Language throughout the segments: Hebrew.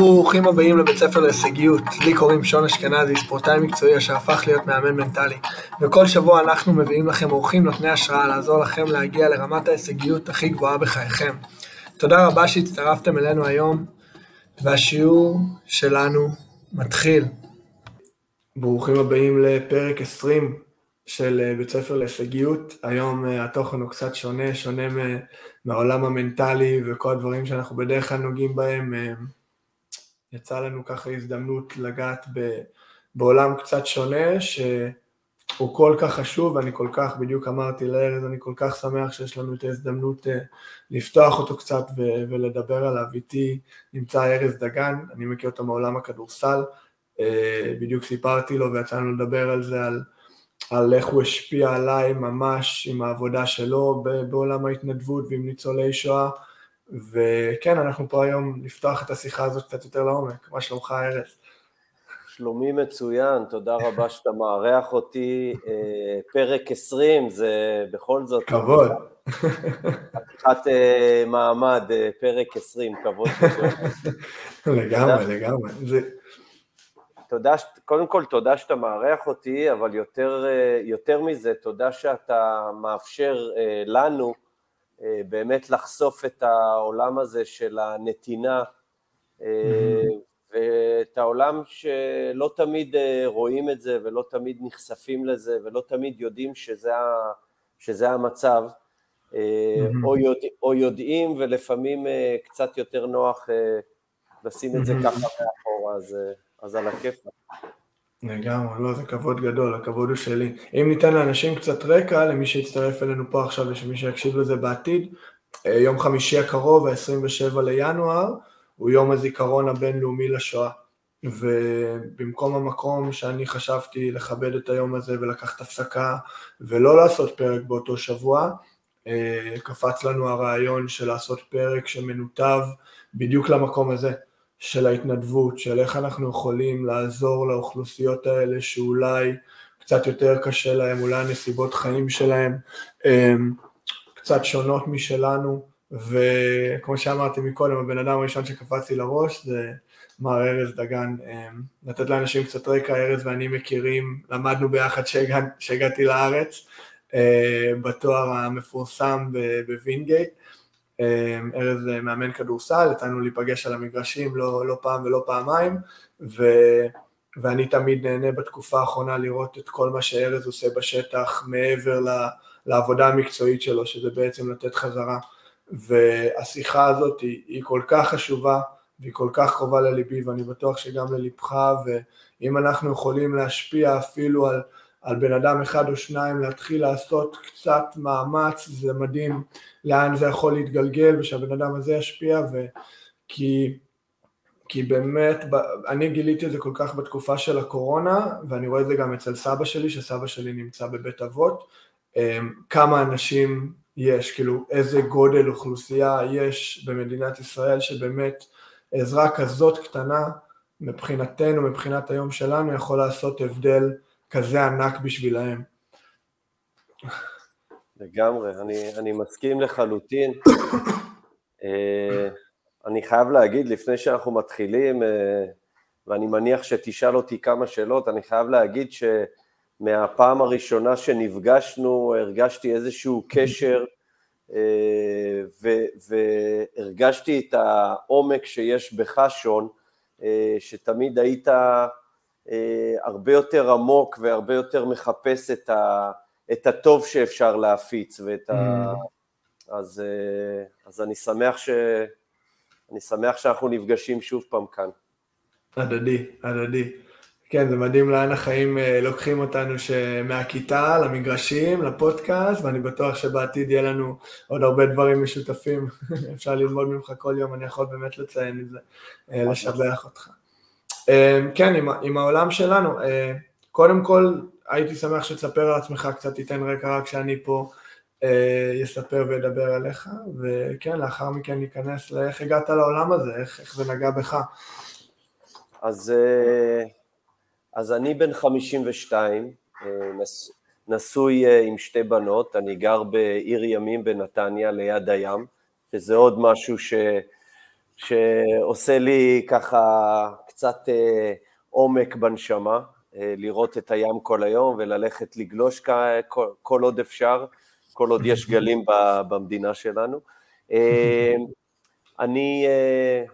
ברוכים הבאים לבית ספר להישגיות. לי קוראים שון אשכנזי, ספורטאי מקצועי אשר הפך להיות מאמן מנטלי. וכל שבוע אנחנו מביאים לכם אורחים נותני השראה לעזור לכם להגיע לרמת ההישגיות הכי גבוהה בחייכם. תודה רבה שהצטרפתם אלינו היום, והשיעור שלנו מתחיל. ברוכים הבאים לפרק 20 של בית ספר להישגיות. היום אה, התוכן הוא קצת שונה, שונה מהעולם המנטלי וכל הדברים שאנחנו בדרך כלל נוגעים בהם. אה, יצא לנו ככה הזדמנות לגעת ב, בעולם קצת שונה, שהוא כל כך חשוב, ואני כל כך, בדיוק אמרתי לארז, אני כל כך שמח שיש לנו את ההזדמנות uh, לפתוח אותו קצת ו- ולדבר עליו. איתי נמצא ארז דגן, אני מכיר אותו מעולם הכדורסל, uh, בדיוק סיפרתי לו ויצאנו לדבר על זה, על, על איך הוא השפיע עליי ממש עם העבודה שלו בעולם ההתנדבות ועם ניצולי שואה. וכן, אנחנו פה היום לפתוח את השיחה הזאת קצת יותר לעומק. מה שלומך, ארז? שלומי מצוין, תודה רבה שאתה מארח אותי. אה, פרק 20, זה בכל זאת... כבוד. חתיכת אה, מעמד, אה, פרק 20, כבוד לגמרי, לגמרי. תודה, קודם כל תודה שאתה מארח אותי, אבל יותר, יותר מזה, תודה שאתה מאפשר לנו באמת לחשוף את העולם הזה של הנתינה mm-hmm. ואת העולם שלא תמיד אה, רואים את זה ולא תמיד נחשפים לזה ולא תמיד יודעים שזה, ה, שזה המצב. או, יודע, או יודעים ולפעמים קצת יותר נוח לשים את זה. ככה מאחורה, אז, אז על הכיפה. לגמרי, לא, זה כבוד גדול, הכבוד הוא שלי. אם ניתן לאנשים קצת רקע, למי שיצטרף אלינו פה עכשיו ושמי שיקשיב לזה בעתיד, אה, יום חמישי הקרוב, ה-27 לינואר, הוא יום הזיכרון הבינלאומי לשואה. ובמקום המקום שאני חשבתי לכבד את היום הזה ולקחת הפסקה ולא לעשות פרק באותו שבוע, אה, קפץ לנו הרעיון של לעשות פרק שמנותב בדיוק למקום הזה. של ההתנדבות, של איך אנחנו יכולים לעזור לאוכלוסיות האלה שאולי קצת יותר קשה להם, אולי הנסיבות חיים שלהם הם קצת שונות משלנו, וכמו שאמרתי מקודם, הבן אדם הראשון שקפץ לי לראש זה מר ארז דגן. לתת לאנשים קצת רקע, ארז ואני מכירים, למדנו ביחד שהגעתי לארץ, אה, בתואר המפורסם בווינגייט. אמ, ארז אה, מאמן כדורסל, יצאנו להיפגש על המגרשים לא, לא פעם ולא פעמיים, ו, ואני תמיד נהנה בתקופה האחרונה לראות את כל מה שארז עושה בשטח מעבר ל, לעבודה המקצועית שלו, שזה בעצם לתת חזרה. והשיחה הזאת היא, היא כל כך חשובה והיא כל כך קרובה לליבי ואני בטוח שגם ללבך ואם אנחנו יכולים להשפיע אפילו על על בן אדם אחד או שניים להתחיל לעשות קצת מאמץ, זה מדהים לאן זה יכול להתגלגל ושהבן אדם הזה ישפיע וכי כי באמת, אני גיליתי את זה כל כך בתקופה של הקורונה, ואני רואה את זה גם אצל סבא שלי, שסבא שלי נמצא בבית אבות, אמ, כמה אנשים יש, כאילו איזה גודל אוכלוסייה יש במדינת ישראל, שבאמת עזרה כזאת קטנה, מבחינתנו, מבחינת היום שלנו, יכול לעשות הבדל כזה ענק בשבילהם. לגמרי, אני, אני מסכים לחלוטין. אה, אני חייב להגיד, לפני שאנחנו מתחילים, אה, ואני מניח שתשאל אותי כמה שאלות, אני חייב להגיד שמהפעם הראשונה שנפגשנו הרגשתי איזשהו קשר אה, והרגשתי את העומק שיש בך, שון, שתמיד היית הרבה יותר עמוק והרבה יותר מחפש את, ה, את הטוב שאפשר להפיץ ואת ה... Mm. אז, אה, אז אני שמח ש... אני שמח שאנחנו נפגשים שוב פעם כאן. הדדי, הדדי. כן, זה מדהים לאן החיים אה, לוקחים אותנו מהכיתה למגרשים, לפודקאסט, ואני בטוח שבעתיד יהיה לנו עוד הרבה דברים משותפים. אפשר ללמוד ממך כל יום, אני יכול באמת לציין את זה, לשבח אותך. אמ, כן, עם, עם העולם שלנו. אה, קודם כל, הייתי שמח שתספר על עצמך קצת, תיתן רקע רק שאני פה אה, ואדבר עליך, וכן, לאחר מכן ניכנס לאיך הגעת לעולם הזה, איך, איך זה נגע בך. אז, אה, אז אני בן 52, נש, נשוי עם שתי בנות, אני גר בעיר ימים בנתניה ליד הים, שזה עוד משהו ש... שעושה לי ככה קצת אה, עומק בנשמה, אה, לראות את הים כל היום וללכת לגלוש כל, כל עוד אפשר, כל עוד יש גלים במדינה שלנו. אה, אני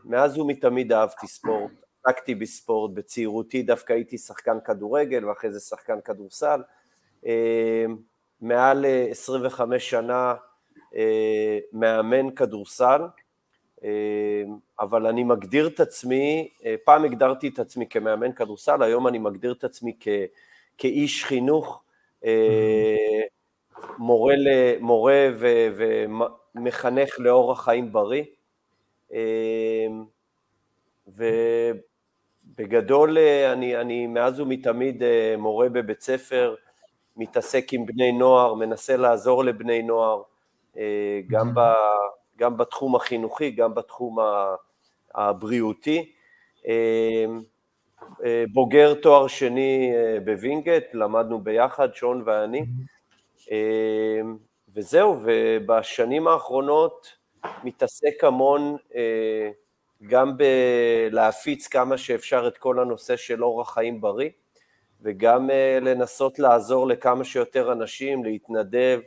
מאז ומתמיד אהבתי ספורט, עסקתי בספורט, בצעירותי דווקא הייתי שחקן כדורגל ואחרי זה שחקן כדורסל. מעל 25 שנה מאמן כדורסל, אבל אני מגדיר את עצמי, פעם הגדרתי את עצמי כמאמן כדורסל, היום אני מגדיר את עצמי כ, כאיש חינוך, מורה, מורה ו, ומחנך לאורח חיים בריא, ובגדול אני, אני מאז ומתמיד מורה בבית ספר, מתעסק עם בני נוער, מנסה לעזור לבני נוער, גם, ב, גם בתחום החינוכי, גם בתחום הבריאותי. בוגר תואר שני בווינגייט, למדנו ביחד, שון ואני, וזהו, ובשנים האחרונות מתעסק המון גם בלהפיץ כמה שאפשר את כל הנושא של אורח חיים בריא, וגם לנסות לעזור לכמה שיותר אנשים, להתנדב,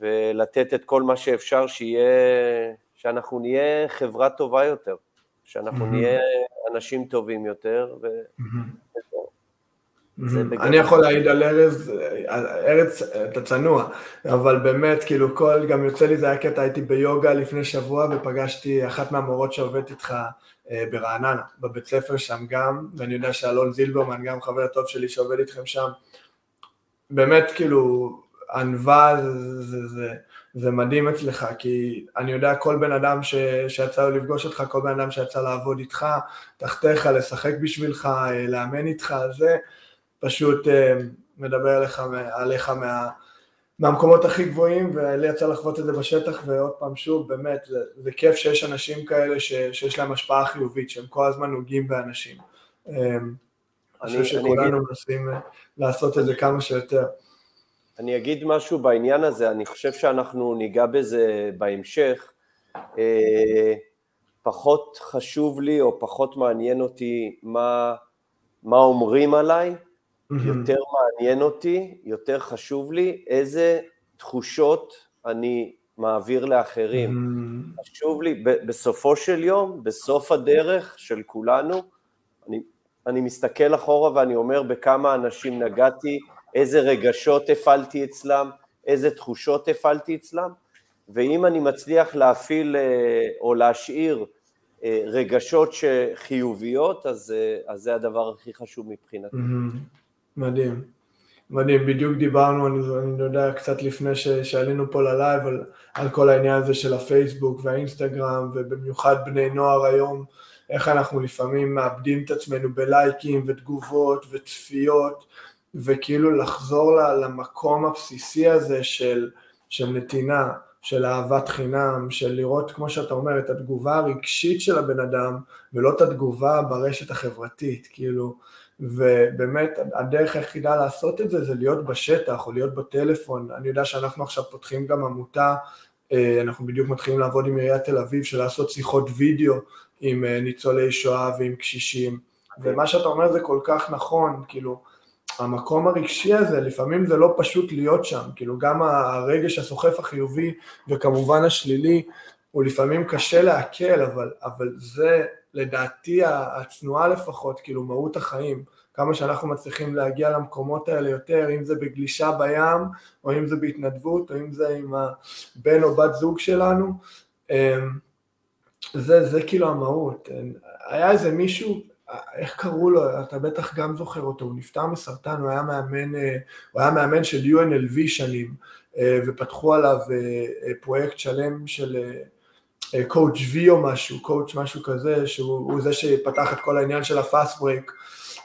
ולתת את כל מה שאפשר שיהיה, שאנחנו נהיה חברה טובה יותר, שאנחנו mm-hmm. נהיה אנשים טובים יותר, ו... mm-hmm. אני יכול להעיד על ארז, ארץ, אתה צנוע, אבל באמת, כאילו, כל, גם יוצא לי, זה היה קטע, הייתי ביוגה לפני שבוע ופגשתי אחת מהמורות שעובדת איתך אה, ברעננה, בבית ספר שם גם, ואני יודע שאלון זילברמן, גם חבר טוב שלי שעובד איתכם שם, באמת, כאילו, ענווה זה, זה, זה, זה מדהים אצלך, כי אני יודע כל בן אדם ש, שיצא לו לפגוש אותך, כל בן אדם שיצא לעבוד איתך, תחתיך, לשחק בשבילך, אה, לאמן איתך, זה פשוט אה, מדבר עליך, עליך מה, מהמקומות הכי גבוהים, ולי יצא לחוות את זה בשטח, ועוד פעם שוב, באמת, זה, זה כיף שיש אנשים כאלה ש, שיש להם השפעה חיובית, שהם כל הזמן נוגעים באנשים. אה, אני חושב שכולנו מנסים לעשות את זה כמה שיותר. אני אגיד משהו בעניין הזה, אני חושב שאנחנו ניגע בזה בהמשך. אה, פחות חשוב לי או פחות מעניין אותי מה, מה אומרים עליי. יותר מעניין אותי, יותר חשוב לי איזה תחושות אני מעביר לאחרים. חשוב לי, בסופו של יום, בסוף הדרך של כולנו, אני, אני מסתכל אחורה ואני אומר בכמה אנשים נגעתי, איזה רגשות הפעלתי אצלם, איזה תחושות הפעלתי אצלם, ואם אני מצליח להפעיל אה, או להשאיר אה, רגשות חיוביות, אז, אה, אז זה הדבר הכי חשוב מבחינתי. מדהים. מדהים, בדיוק דיברנו, אני, אני יודע, קצת לפני ש, שעלינו פה ללייב, על, על כל העניין הזה של הפייסבוק והאינסטגרם, ובמיוחד בני נוער היום, איך אנחנו לפעמים מאבדים את עצמנו בלייקים ותגובות וצפיות, וכאילו לחזור למקום הבסיסי הזה של, של נתינה, של אהבת חינם, של לראות, כמו שאתה אומר, את התגובה הרגשית של הבן אדם, ולא את התגובה ברשת החברתית, כאילו, ובאמת הדרך היחידה לעשות את זה זה להיות בשטח או להיות בטלפון. אני יודע שאנחנו עכשיו פותחים גם עמותה, אה, אנחנו בדיוק מתחילים לעבוד עם עיריית תל אביב, של לעשות שיחות וידאו עם אה, ניצולי שואה ועם קשישים, ומה שאתה אומר זה כל כך נכון, כאילו, המקום הרגשי הזה, לפעמים זה לא פשוט להיות שם, כאילו גם הרגש הסוחף החיובי וכמובן השלילי, הוא לפעמים קשה לעכל, אבל, אבל זה לדעתי הצנועה לפחות, כאילו מהות החיים, כמה שאנחנו מצליחים להגיע למקומות האלה יותר, אם זה בגלישה בים, או אם זה בהתנדבות, או אם זה עם הבן או בת זוג שלנו, אמ, זה, זה כאילו המהות. היה איזה מישהו, איך קראו לו, אתה בטח גם זוכר אותו, הוא נפטר מסרטן, הוא היה מאמן, אה, הוא היה מאמן של UNLV שנים, אה, ופתחו עליו אה, פרויקט שלם של Coach V או משהו, coach משהו כזה, שהוא זה שפתח את כל העניין של ה fast break.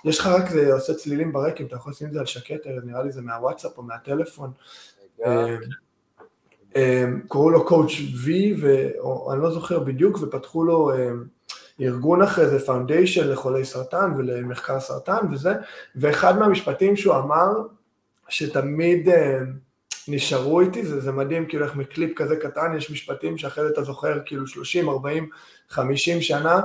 יש לך רק זה עושה צלילים ברקע, אתה יכול לשים את זה על שקט, נראה לי זה מהוואטסאפ או מהטלפון. קראו לו Coach V, ואני לא זוכר בדיוק, ופתחו לו ארגון אחרי זה, foundation לחולי סרטן ולמחקר סרטן וזה, ואחד מהמשפטים שהוא אמר, שתמיד, אה, נשארו איתי, זה, זה מדהים כאילו איך מקליפ כזה קטן יש משפטים שאחרי זה אתה זוכר כאילו 30, 40, 50 שנה,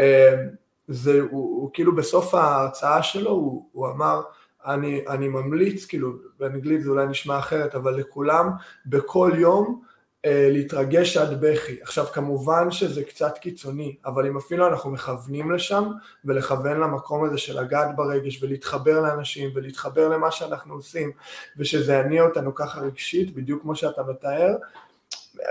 אה, זה, הוא, הוא כאילו בסוף ההרצאה שלו הוא, הוא אמר אני, אני ממליץ, כאילו באנגלית זה אולי נשמע אחרת, אבל לכולם בכל יום להתרגש עד בכי. עכשיו כמובן שזה קצת קיצוני, אבל אם אפילו אנחנו מכוונים לשם ולכוון למקום הזה של לגעת ברגש ולהתחבר לאנשים ולהתחבר למה שאנחנו עושים ושזה יניע אותנו ככה רגשית, בדיוק כמו שאתה מתאר,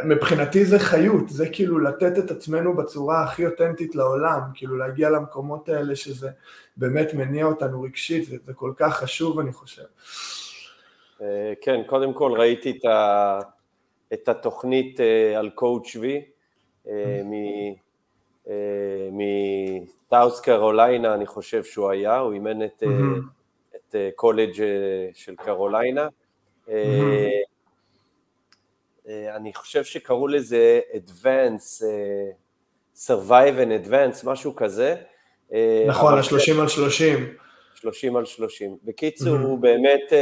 מבחינתי זה חיות, זה כאילו לתת את עצמנו בצורה הכי אותנטית לעולם, כאילו להגיע למקומות האלה שזה באמת מניע אותנו רגשית, זה, זה כל כך חשוב אני חושב. אה, כן, קודם כל ראיתי את ה... את התוכנית אה, על קואוצ' וי אה, מטאוס אה, קרוליינה, אני חושב שהוא היה, הוא אימן את, את קולג' של קרוליינה. אני חושב שקראו לזה Advance, Survive and Advance, משהו כזה. נכון, ה-30 על 30. 30 על 30. בקיצור, הוא באמת...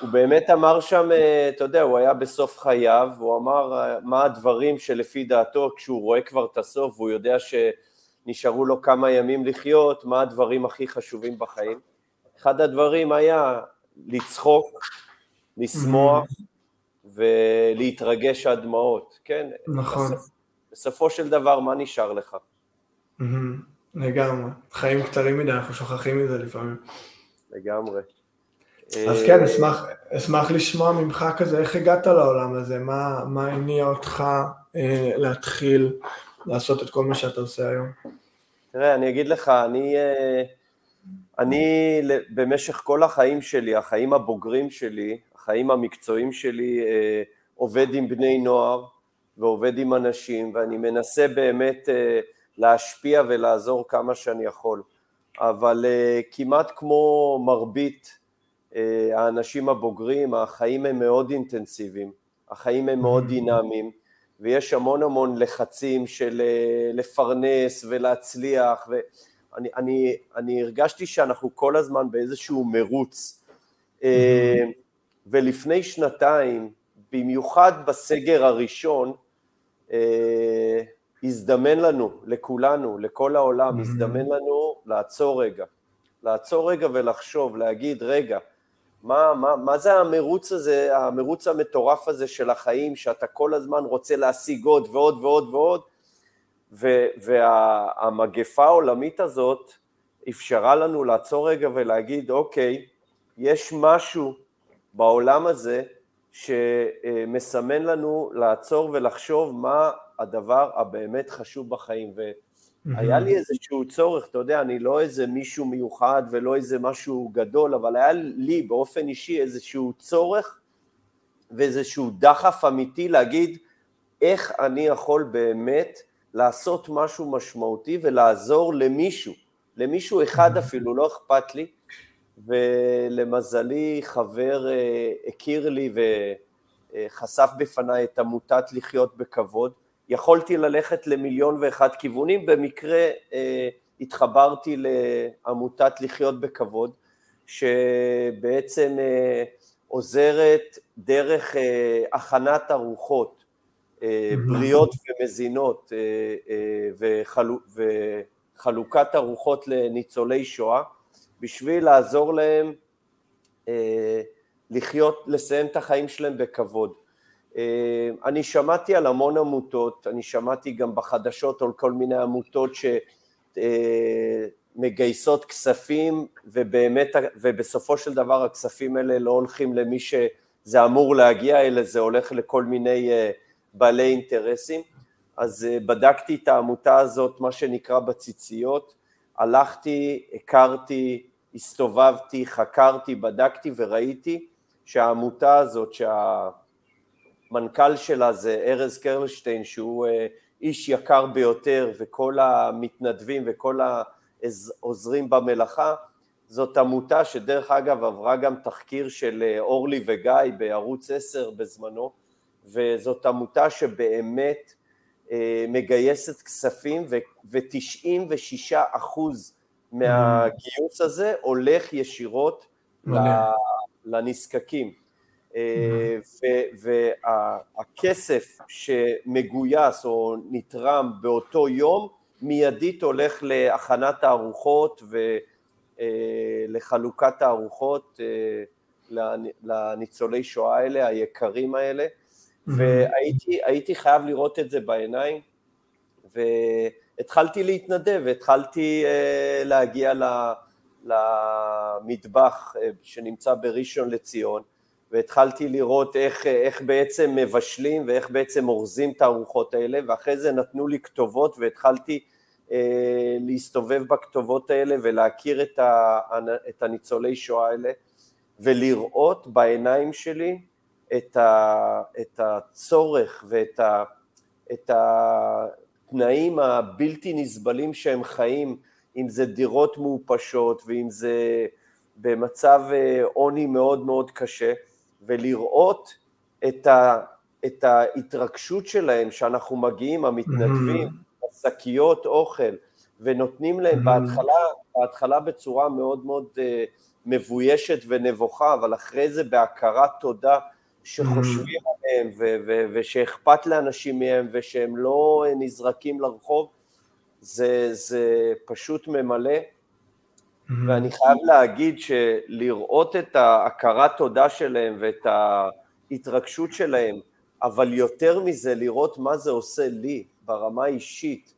הוא באמת אמר שם, אה, אתה יודע, הוא היה בסוף חייו, הוא אמר אה, מה הדברים שלפי דעתו, כשהוא רואה כבר את הסוף והוא יודע שנשארו לו כמה ימים לחיות, מה הדברים הכי חשובים בחיים. אחד הדברים היה לצחוק, לשמוח ולהתרגש עד דמעות, כן? נכון. בסופ, בסופו של דבר, מה נשאר לך? לגמרי. חיים קצרים מדי, אנחנו שוכחים מזה לפעמים. לגמרי. אז כן, אשמח, אשמח לשמוע ממך כזה, איך הגעת לעולם הזה, מה, מה הניע אותך אה, להתחיל לעשות את כל מה שאתה עושה היום? תראה, אני אגיד לך, אני, אה, אני במשך כל החיים שלי, החיים הבוגרים שלי, החיים המקצועיים שלי, אה, עובד עם בני נוער ועובד עם אנשים, ואני מנסה באמת אה, להשפיע ולעזור כמה שאני יכול. אבל אה, כמעט כמו מרבית האנשים הבוגרים, החיים הם מאוד אינטנסיביים, החיים הם מאוד mm-hmm. דינמיים, ויש המון המון לחצים של אה, לפרנס ולהצליח, ואני אני, אני הרגשתי שאנחנו כל הזמן באיזשהו מרוץ. אה, mm-hmm. ולפני שנתיים, במיוחד בסגר הראשון, הזדמן לנו, לכולנו, לכל העולם, mm-hmm. הזדמן לנו לעצור רגע. לעצור רגע ולחשוב, להגיד, רגע, מה, מה, מה זה המרוץ הזה, המרוץ המטורף הזה של החיים, שאתה כל הזמן רוצה להשיג עוד ועוד ועוד ועוד, והמגפה העולמית הזאת אפשרה לנו לעצור רגע ולהגיד, אוקיי, יש משהו בעולם הזה שמסמן לנו לעצור ולחשוב מה הדבר הבאמת חשוב בחיים. ו... היה לי איזשהו צורך, אתה יודע, אני לא איזה מישהו מיוחד ולא איזה משהו גדול, אבל היה לי באופן אישי איזשהו צורך ואיזשהו דחף אמיתי להגיד איך אני יכול באמת לעשות משהו משמעותי ולעזור למישהו, למישהו אחד אפילו, לא אכפת לי, ולמזלי חבר אה, הכיר לי וחשף בפניי את עמותת לחיות בכבוד, יכולתי ללכת למיליון ואחד כיוונים, במקרה אה, התחברתי לעמותת לחיות בכבוד, שבעצם אה, עוזרת דרך אה, הכנת ארוחות אה, בריאות ומזינות אה, אה, וחלו, וחלוקת ארוחות לניצולי שואה, בשביל לעזור להם אה, לחיות, לסיים את החיים שלהם בכבוד. אה, אני שמעתי על המון עמותות, אני שמעתי גם בחדשות על כל מיני עמותות שמגייסות אה, כספים ובאמת, ובסופו של דבר הכספים האלה לא הולכים למי שזה אמור להגיע, אלא זה הולך לכל מיני אה, בעלי אינטרסים. אז בדקתי את העמותה הזאת, מה שנקרא בציציות, הלכתי, הכרתי, הסתובבתי, חקרתי, בדקתי וראיתי שהעמותה הזאת, שה... המנכ"ל שלה זה ארז קרלשטיין, שהוא אה, איש יקר ביותר, וכל המתנדבים וכל העוזרים במלאכה, זאת עמותה שדרך אגב עברה גם תחקיר של אה, אורלי וגיא בערוץ 10 בזמנו, וזאת עמותה שבאמת אה, מגייסת כספים ו-96 אחוז מהגיוס הזה הולך ישירות לנזקקים. והכסף שמגויס או נתרם באותו יום מיידית הולך להכנת הארוחות ולחלוקת הארוחות לניצולי שואה האלה, היקרים האלה, והייתי חייב לראות את זה בעיניים, והתחלתי להתנדב, התחלתי להגיע למטבח שנמצא בראשון לציון, והתחלתי לראות איך, איך בעצם מבשלים ואיך בעצם אורזים את הארוחות האלה, ואחרי זה נתנו לי כתובות והתחלתי אה, להסתובב בכתובות האלה ולהכיר את, ה, את הניצולי שואה האלה, ולראות בעיניים שלי את, ה, את הצורך ואת ה, את התנאים הבלתי נסבלים שהם חיים, אם זה דירות מעופשות ואם זה במצב אה, עוני מאוד מאוד קשה, ולראות את, ה, את ההתרגשות שלהם שאנחנו מגיעים, המתנדבים, mm-hmm. שקיות אוכל, ונותנים להם mm-hmm. בהתחלה, בהתחלה בצורה מאוד מאוד uh, מבוישת ונבוכה, אבל אחרי זה בהכרת תודה שחושבים mm-hmm. עליהם ו- ו- ושאכפת לאנשים מהם ושהם לא נזרקים לרחוב, זה, זה פשוט ממלא. Mm-hmm. ואני חייב להגיד שלראות את ההכרת תודה שלהם ואת ההתרגשות שלהם, אבל יותר מזה לראות מה זה עושה לי ברמה האישית,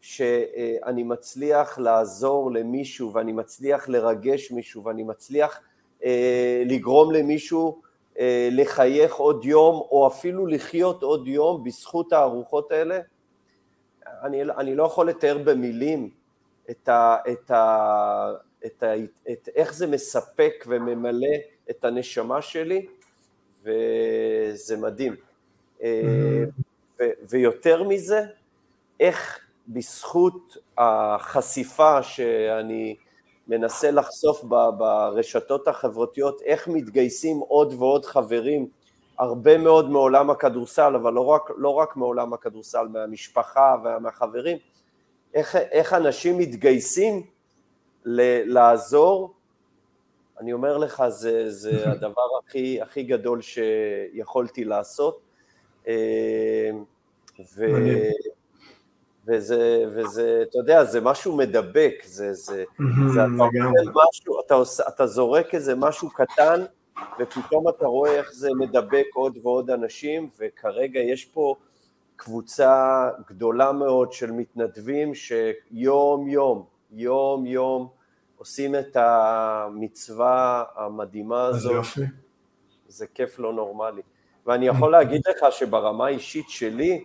שאני מצליח לעזור למישהו ואני מצליח לרגש מישהו ואני מצליח אה, לגרום למישהו אה, לחייך עוד יום או אפילו לחיות עוד יום בזכות הארוחות האלה, אני, אני לא יכול לתאר במילים את, ה, את, ה, את, ה, את איך זה מספק וממלא את הנשמה שלי, וזה מדהים. Mm-hmm. ו, ויותר מזה, איך בזכות החשיפה שאני מנסה לחשוף ברשתות החברתיות, איך מתגייסים עוד ועוד חברים, הרבה מאוד מעולם הכדורסל, אבל לא רק, לא רק מעולם הכדורסל, מהמשפחה ומהחברים, איך, איך אנשים מתגייסים ל- לעזור, אני אומר לך, זה, זה הדבר הכי, הכי גדול שיכולתי לעשות. אה, ו... וזה, וזה, אתה יודע, זה משהו מדבק, זה, זה, זה אתה, משהו, אתה, עושה, אתה זורק איזה משהו קטן, ופתאום אתה רואה איך זה מדבק עוד ועוד אנשים, וכרגע יש פה קבוצה גדולה מאוד של מתנדבים שיום יום, יום יום עושים את המצווה המדהימה הזאת. זה כיף לא נורמלי. ואני יכול להגיד לך שברמה האישית שלי,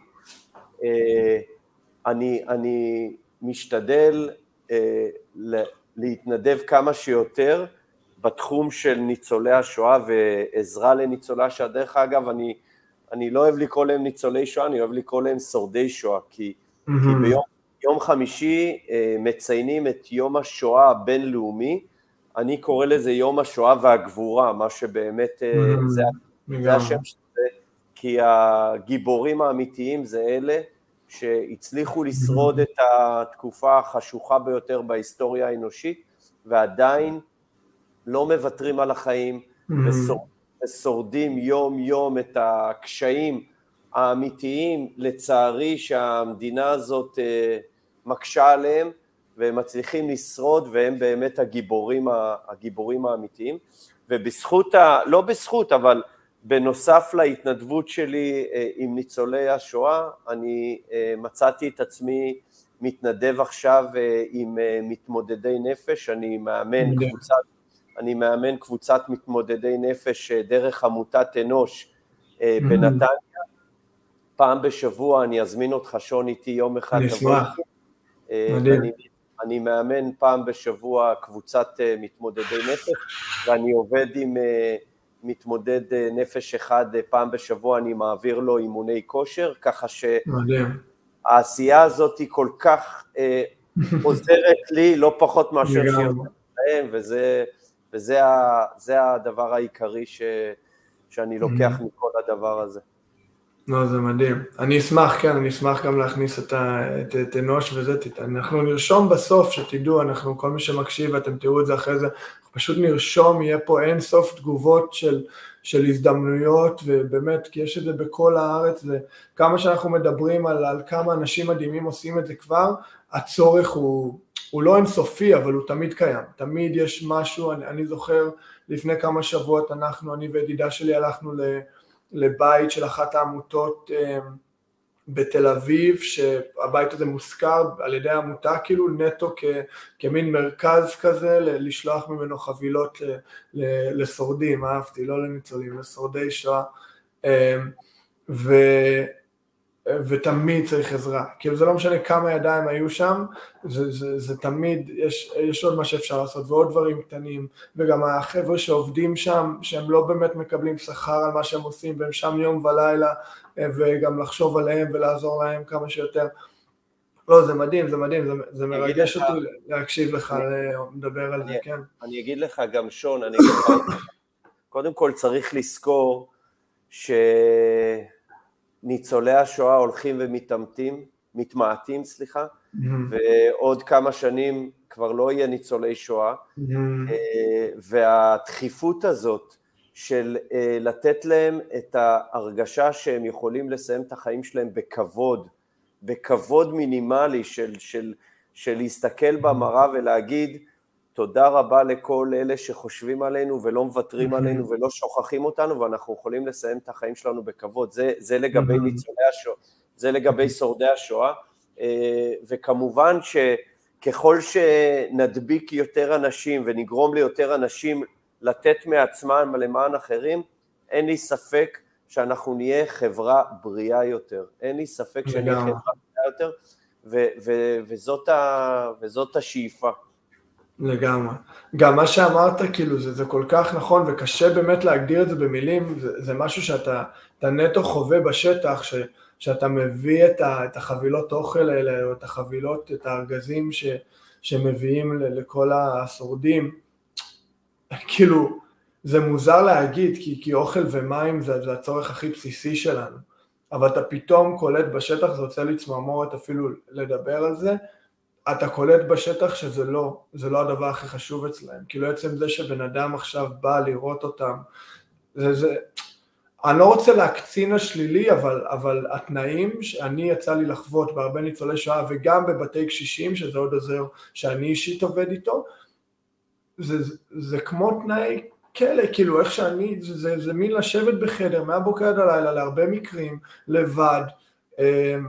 אה, אני, אני משתדל אה, להתנדב כמה שיותר בתחום של ניצולי השואה ועזרה לניצולי השואה. דרך אגב, אני, אני לא אוהב לקרוא להם ניצולי שואה, אני אוהב לקרוא להם שורדי שואה, כי, mm-hmm. כי ביום יום חמישי אה, מציינים את יום השואה הבינלאומי, אני קורא לזה יום השואה והגבורה, מה שבאמת אה, mm-hmm. זה, זה השם של זה, כי הגיבורים האמיתיים זה אלה שהצליחו לשרוד את התקופה החשוכה ביותר בהיסטוריה האנושית, ועדיין לא מוותרים על החיים, ושורדים יום-יום את הקשיים האמיתיים, לצערי, שהמדינה הזאת אה, מקשה עליהם, והם מצליחים לשרוד, והם באמת הגיבורים, הגיבורים האמיתיים. ובזכות, ה, לא בזכות, אבל בנוסף להתנדבות שלי אה, עם ניצולי השואה, אני אה, מצאתי את עצמי מתנדב עכשיו עם מתמודדי נפש, אני מאמן קבוצת, אני מאמן קבוצת מתמודדי נפש דרך עמותת אנוש בנתניה, פעם בשבוע אני אזמין אותך, שון, איתי יום אחד. אני אשמח. אה, אני, אני מאמן פעם בשבוע קבוצת אה, מתמודדי נפש, ואני עובד עם אה, מתמודד נפש אחד פעם בשבוע, אני מעביר לו אימוני כושר, ככה שהעשייה הזאת היא כל כך עוזרת לי, לא פחות מאשר שהיא עוזרת להם, וזה, וזה הדבר העיקרי ש, שאני לוקח מכל הדבר הזה. לא, זה מדהים. אני אשמח, כן, אני אשמח גם להכניס את, ה, את, את אנוש וזה, אנחנו נרשום בסוף, שתדעו, אנחנו, כל מי שמקשיב, ואתם תראו את זה אחרי זה, פשוט נרשום, יהיה פה אין סוף תגובות של, של הזדמנויות, ובאמת, כי יש את זה בכל הארץ, וכמה שאנחנו מדברים על, על כמה אנשים מדהימים עושים את זה כבר, הצורך הוא, הוא לא אינסופי, אבל הוא תמיד קיים. תמיד יש משהו, אני, אני זוכר לפני כמה שבועות, אנחנו, אני וידידה שלי הלכנו ל... לבית של אחת העמותות אה, בתל אביב, שהבית הזה מושכר על ידי העמותה כאילו נטו כ, כמין מרכז כזה, לשלוח ממנו חבילות לשורדים, אהבתי, לא לניצולים, לשורדי שואה. אה, ו... ותמיד צריך עזרה, כאילו זה לא משנה כמה ידיים היו שם, זה, זה, זה תמיד, יש, יש עוד מה שאפשר לעשות ועוד דברים קטנים, וגם החבר'ה שעובדים שם, שהם לא באמת מקבלים שכר על מה שהם עושים, והם שם יום ולילה, וגם לחשוב עליהם ולעזור להם כמה שיותר. לא, זה מדהים, זה מדהים, זה, זה מרגש לך, אותי להקשיב לך, לדבר על אני, זה, כן. אני אגיד לך גם, שון, אני אגיד לך, קודם כל צריך לזכור ש... ניצולי השואה הולכים ומתעמתים, מתמעטים, סליחה, mm-hmm. ועוד כמה שנים כבר לא יהיה ניצולי שואה, mm-hmm. והדחיפות הזאת של אה, לתת להם את ההרגשה שהם יכולים לסיים את החיים שלהם בכבוד, בכבוד מינימלי של, של, של להסתכל במראה ולהגיד תודה רבה לכל אלה שחושבים עלינו ולא מוותרים עלינו ולא שוכחים אותנו ואנחנו יכולים לסיים את החיים שלנו בכבוד. זה, זה לגבי ניצולי השואה, זה לגבי שורדי השואה, אה, וכמובן שככל שנדביק יותר אנשים ונגרום ליותר אנשים לתת מעצמם למען אחרים, אין לי ספק שאנחנו נהיה חברה בריאה יותר, אין לי ספק שנהיה חברה בריאה יותר, ו- ו- וזאת, ה- וזאת השאיפה. לגמרי. גם מה שאמרת, כאילו, זה, זה כל כך נכון, וקשה באמת להגדיר את זה במילים, זה, זה משהו שאתה נטו חווה בשטח, ש, שאתה מביא את, ה, את החבילות אוכל האלה, או את החבילות, את הארגזים ש, שמביאים לכל השורדים, כאילו, זה מוזר להגיד, כי, כי אוכל ומים זה, זה הצורך הכי בסיסי שלנו, אבל אתה פתאום קולט בשטח, זה יוצא לי צמרמורת אפילו לדבר על זה, אתה קולט בשטח שזה לא, זה לא הדבר הכי חשוב אצלהם, כאילו עצם זה שבן אדם עכשיו בא לראות אותם, זה, זה, אני לא רוצה להקצין השלילי, אבל, אבל התנאים שאני יצא לי לחוות בהרבה ניצולי שואה וגם בבתי קשישים, שזה עוד עוזר שאני אישית עובד איתו, זה, זה, זה כמו תנאי כלא, כאילו איך שאני, זה, זה, זה מין לשבת בחדר מהבוקר עד הלילה להרבה מקרים, לבד, אמ,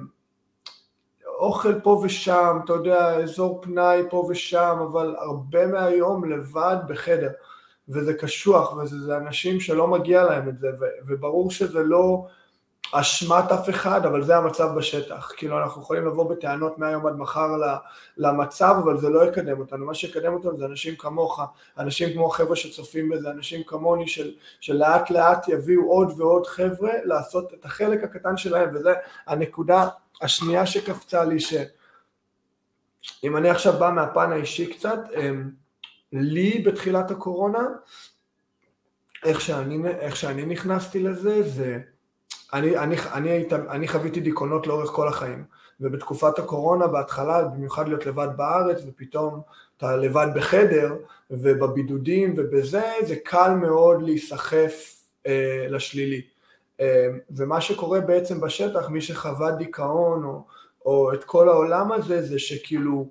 אוכל פה ושם, אתה יודע, אזור פנאי פה ושם, אבל הרבה מהיום לבד בחדר, וזה קשוח, וזה אנשים שלא מגיע להם את זה, וברור שזה לא אשמת אף אחד, אבל זה המצב בשטח. כאילו, אנחנו יכולים לבוא בטענות מהיום עד מחר למצב, אבל זה לא יקדם אותנו. מה שיקדם אותנו זה אנשים כמוך, אנשים כמו החבר'ה שצופים בזה, אנשים כמוני, של, שלאט לאט יביאו עוד ועוד חבר'ה לעשות את החלק הקטן שלהם, וזה הנקודה השנייה שקפצה לי, שאם אני עכשיו בא מהפן האישי קצת, אמ, לי בתחילת הקורונה, איך שאני, איך שאני נכנסתי לזה, זה... אני, אני, אני, אני, אני חוויתי דיכאונות לאורך כל החיים, ובתקופת הקורונה בהתחלה, במיוחד להיות לבד בארץ, ופתאום אתה לבד בחדר, ובבידודים ובזה, זה קל מאוד להיסחף אה, לשלילי. אמ, ומה שקורה בעצם בשטח, מי שחווה דיכאון או, או את כל העולם הזה, זה שכאילו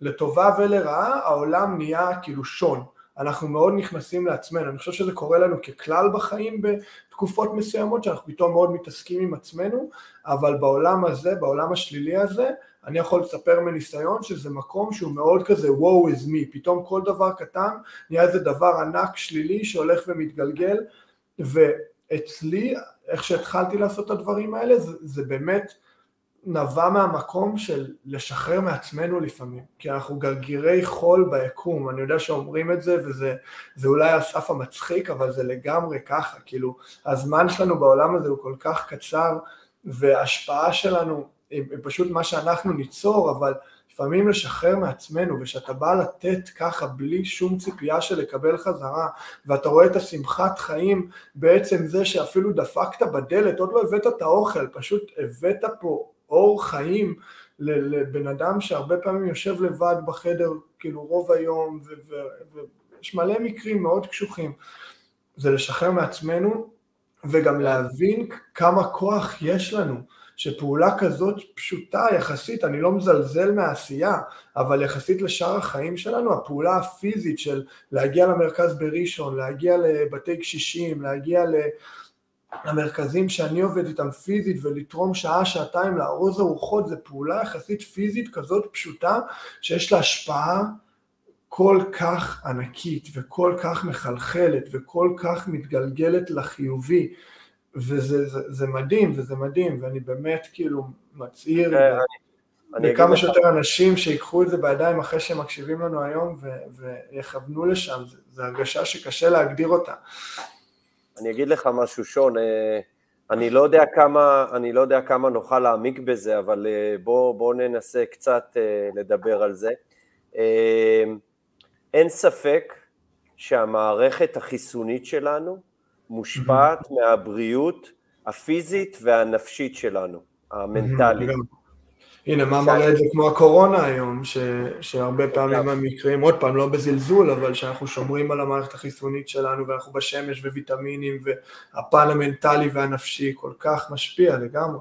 לטובה ולרעה העולם נהיה כאילו שון. אנחנו מאוד נכנסים לעצמנו, אני חושב שזה קורה לנו ככלל בחיים בתקופות מסוימות, שאנחנו פתאום מאוד מתעסקים עם עצמנו, אבל בעולם הזה, בעולם השלילי הזה, אני יכול לספר מניסיון שזה מקום שהוא מאוד כזה woe is me, פתאום כל דבר קטן נהיה איזה דבר ענק שלילי שהולך ומתגלגל, ואצלי איך שהתחלתי לעשות את הדברים האלה, זה, זה באמת נבע מהמקום של לשחרר מעצמנו לפעמים, כי אנחנו גרגירי חול ביקום, אני יודע שאומרים את זה וזה אולי על סף המצחיק, אבל זה לגמרי ככה, כאילו הזמן שלנו בעולם הזה הוא כל כך קצר וההשפעה שלנו היא פשוט מה שאנחנו ניצור, אבל לפעמים לשחרר מעצמנו, ושאתה בא לתת ככה בלי שום ציפייה של לקבל חזרה, ואתה רואה את השמחת חיים בעצם זה שאפילו דפקת בדלת, עוד לא הבאת את האוכל, פשוט הבאת פה אור חיים לבן אדם שהרבה פעמים יושב לבד בחדר, כאילו רוב היום, ויש מלא מקרים מאוד קשוחים. זה לשחרר מעצמנו, וגם להבין כמה כוח יש לנו. שפעולה כזאת פשוטה יחסית, אני לא מזלזל מהעשייה, אבל יחסית לשאר החיים שלנו, הפעולה הפיזית של להגיע למרכז בראשון, להגיע לבתי קשישים, להגיע למרכזים שאני עובד איתם פיזית ולתרום שעה, שעתיים לארוז הרוחות, זו פעולה יחסית פיזית כזאת פשוטה, שיש לה השפעה כל כך ענקית וכל כך מחלחלת וכל כך מתגלגלת לחיובי. וזה זה, זה מדהים, וזה מדהים, ואני באמת כאילו מצהיר לכמה כן, שיותר אנשים שיקחו את זה בידיים אחרי שהם מקשיבים לנו היום ו- ויכוונו לשם, זו הרגשה שקשה להגדיר אותה. אני אגיד לך משהו, שון, אה, אני לא יודע כמה, אני לא יודע כמה נוכל להעמיק בזה, אבל אה, בוא, בוא ננסה קצת אה, לדבר על זה. אין ספק שהמערכת החיסונית שלנו מושפעת מהבריאות הפיזית והנפשית שלנו, המנטלית. הנה, מה מראה את זה כמו הקורונה היום, ש, שהרבה פעמים המקרים, עוד פעם, לא בזלזול, אבל שאנחנו שומרים על המערכת החיסונית שלנו, ואנחנו בשמש וויטמינים, והפן המנטלי והנפשי כל כך משפיע לגמרי.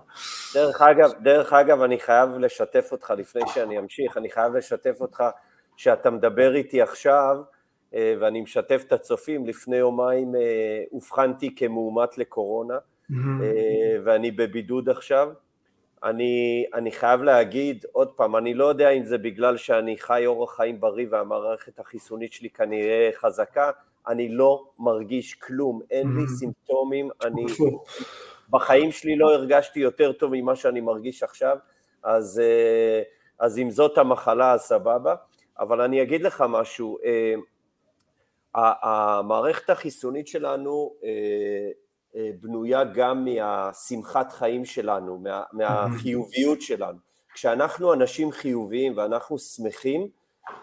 דרך אגב, דרך אגב, אני חייב לשתף אותך, לפני שאני אמשיך, אני חייב לשתף אותך, שאתה מדבר איתי עכשיו, ואני משתף את הצופים, לפני יומיים אה, אובחנתי כמאומת לקורונה, mm-hmm. ואני בבידוד עכשיו. אני, אני חייב להגיד, עוד פעם, אני לא יודע אם זה בגלל שאני חי אורח חיים בריא והמערכת החיסונית שלי כנראה חזקה, אני לא מרגיש כלום, אין לי. סימפטומים, אני בחיים שלי לא הרגשתי יותר טוב ממה שאני מרגיש עכשיו, אז, אז אם זאת המחלה אז סבבה, אבל אני אגיד לך משהו, המערכת החיסונית שלנו אה, אה, בנויה גם מהשמחת חיים שלנו, מה, מהחיוביות שלנו. כשאנחנו אנשים חיוביים ואנחנו שמחים,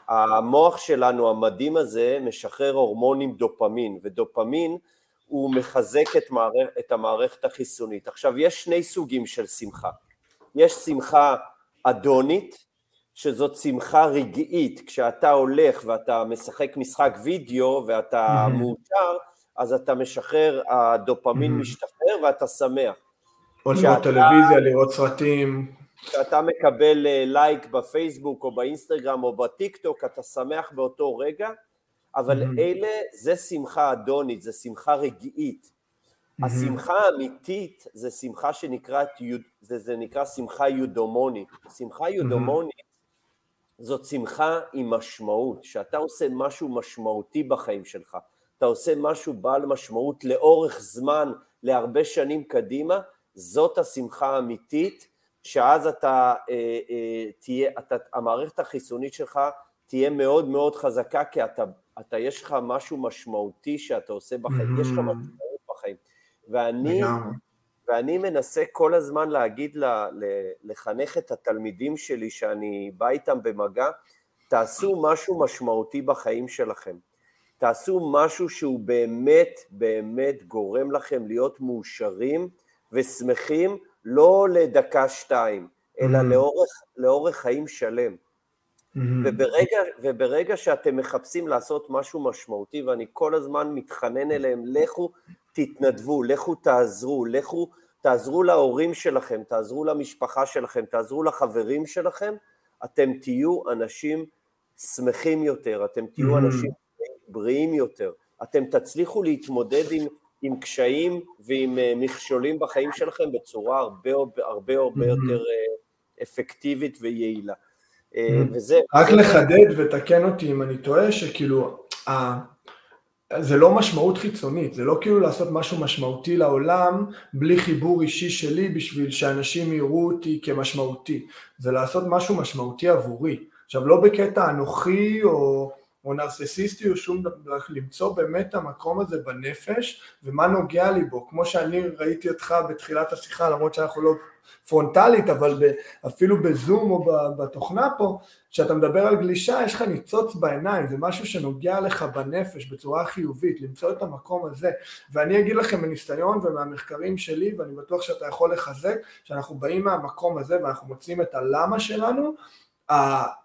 המוח שלנו המדהים הזה משחרר הורמונים דופמין, ודופמין הוא מחזק את, מערכ, את המערכת החיסונית. עכשיו, יש שני סוגים של שמחה. יש שמחה אדונית, שזאת שמחה רגעית, כשאתה הולך ואתה משחק משחק וידאו ואתה mm-hmm. מאושר, אז אתה משחרר, הדופמין mm-hmm. משתחרר ואתה שמח. או לראות טלוויזיה, לראות סרטים. כשאתה מקבל אה, לייק בפייסבוק או באינסטגרם או בטיק טוק, אתה שמח באותו רגע, אבל mm-hmm. אלה, זה שמחה אדונית, זה שמחה רגעית. Mm-hmm. השמחה האמיתית זה שמחה שנקראת, זה, זה נקרא שמחה יודומונית. שמחה יודומונית זאת שמחה עם משמעות, שאתה עושה משהו משמעותי בחיים שלך, אתה עושה משהו בעל משמעות לאורך זמן, להרבה שנים קדימה, זאת השמחה האמיתית, שאז אתה אה, אה, תהיה, אתה, המערכת החיסונית שלך תהיה מאוד מאוד חזקה, כי אתה, אתה יש לך משהו משמעותי שאתה עושה בחיים, mm-hmm. יש לך mm-hmm. משמעות בחיים. ואני, ואני מנסה כל הזמן להגיד, לחנך את התלמידים שלי שאני בא איתם במגע, תעשו משהו משמעותי בחיים שלכם. תעשו משהו שהוא באמת באמת גורם לכם להיות מאושרים ושמחים, לא לדקה שתיים, אלא mm-hmm. לאורך, לאורך חיים שלם. Mm-hmm. וברגע, וברגע שאתם מחפשים לעשות משהו משמעותי, ואני כל הזמן מתחנן אליהם, לכו תתנדבו, לכו תעזרו, לכו תעזרו להורים שלכם, תעזרו למשפחה שלכם, תעזרו לחברים שלכם, אתם תהיו אנשים שמחים יותר, אתם תהיו mm-hmm. אנשים בריאים יותר, אתם תצליחו להתמודד עם, עם קשיים ועם uh, מכשולים בחיים שלכם בצורה הרבה הרבה הרבה mm-hmm. יותר uh, אפקטיבית ויעילה. Uh, וזה... רק לחדד ותקן אותי אם אני טועה, שכאילו, זה לא משמעות חיצונית, זה לא כאילו לעשות משהו משמעותי לעולם בלי חיבור אישי שלי בשביל שאנשים יראו אותי כמשמעותי, זה לעשות משהו משמעותי עבורי. עכשיו לא בקטע אנוכי או, או נרססיסטי או שום דבר, למצוא באמת את המקום הזה בנפש ומה נוגע לי בו, כמו שאני ראיתי אותך בתחילת השיחה למרות שאנחנו לא פרונטלית, אבל אפילו בזום או בתוכנה פה, כשאתה מדבר על גלישה, יש לך ניצוץ בעיניים, זה משהו שנוגע לך בנפש בצורה חיובית, למצוא את המקום הזה. ואני אגיד לכם מניסיון ומהמחקרים שלי, ואני בטוח שאתה יכול לחזק, שאנחנו באים מהמקום הזה ואנחנו מוצאים את הלמה שלנו, ה,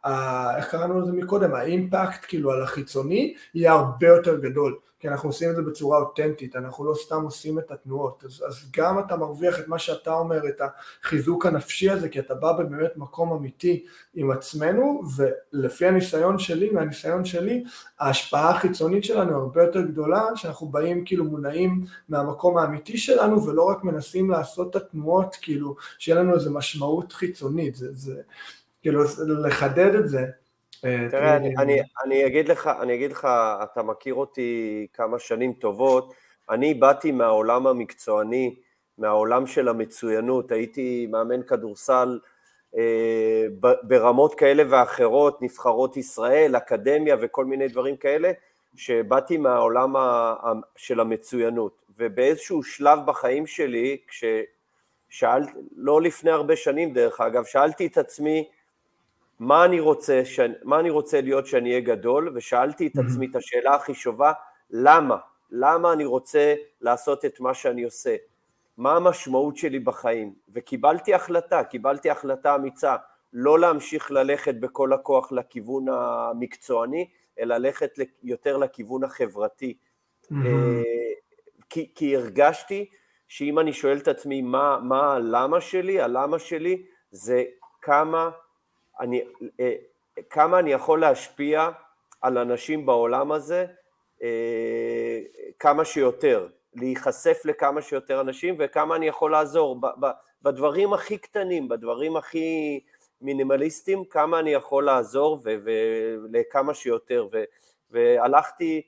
ה, איך קראנו לזה מקודם, האימפקט כאילו על החיצוני יהיה הרבה יותר גדול, כי אנחנו עושים את זה בצורה אותנטית, אנחנו לא סתם עושים את התנועות, אז, אז גם אתה מרוויח את מה שאתה אומר, את החיזוק הנפשי הזה, כי אתה בא באמת מקום אמיתי עם עצמנו, ולפי הניסיון שלי, מהניסיון שלי, ההשפעה החיצונית שלנו הרבה יותר גדולה, שאנחנו באים כאילו מונעים מהמקום האמיתי שלנו, ולא רק מנסים לעשות את התנועות, כאילו, שיהיה לנו איזו משמעות חיצונית, זה, זה כאילו לחדד את זה. אה, תראה, אני, אני, אני, אגיד לך, אני אגיד לך, אתה מכיר אותי כמה שנים טובות, אני באתי מהעולם המקצועני, מהעולם של המצוינות, הייתי מאמן כדורסל אה, ברמות כאלה ואחרות, נבחרות ישראל, אקדמיה וכל מיני דברים כאלה, שבאתי מהעולם ה, ה, של המצוינות, ובאיזשהו שלב בחיים שלי, כששאלתי, לא לפני הרבה שנים דרך אגב, שאלתי את עצמי, מה אני רוצה, ש... מה אני רוצה להיות שאני אהיה גדול, ושאלתי את עצמי את השאלה הכי שובה, למה? למה אני רוצה לעשות את מה שאני עושה? מה המשמעות שלי בחיים? וקיבלתי החלטה, קיבלתי החלטה אמיצה, לא להמשיך ללכת בכל הכוח לכיוון המקצועני, אלא ללכת יותר לכיוון החברתי. Mm-hmm. כי, כי הרגשתי שאם אני שואל את עצמי מה, מה הלמה שלי, הלמה שלי זה כמה אני, אה, כמה אני יכול להשפיע על אנשים בעולם הזה אה, כמה שיותר, להיחשף לכמה שיותר אנשים וכמה אני יכול לעזור בדברים הכי קטנים, בדברים הכי מינימליסטיים, כמה אני יכול לעזור ולכמה שיותר. ו, והלכתי,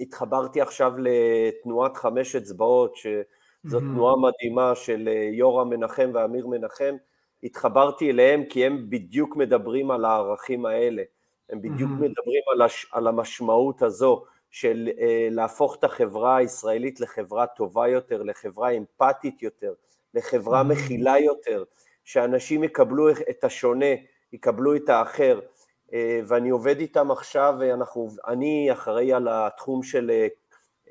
התחברתי עכשיו לתנועת חמש אצבעות, שזאת mm-hmm. תנועה מדהימה של אה, יורם מנחם ואמיר מנחם, התחברתי אליהם כי הם בדיוק מדברים על הערכים האלה, הם בדיוק mm-hmm. מדברים על, הש, על המשמעות הזו של אה, להפוך את החברה הישראלית לחברה טובה יותר, לחברה אמפתית יותר, לחברה mm-hmm. מכילה יותר, שאנשים יקבלו את השונה, יקבלו את האחר, אה, ואני עובד איתם עכשיו, אנחנו, אני אחראי על התחום של אה,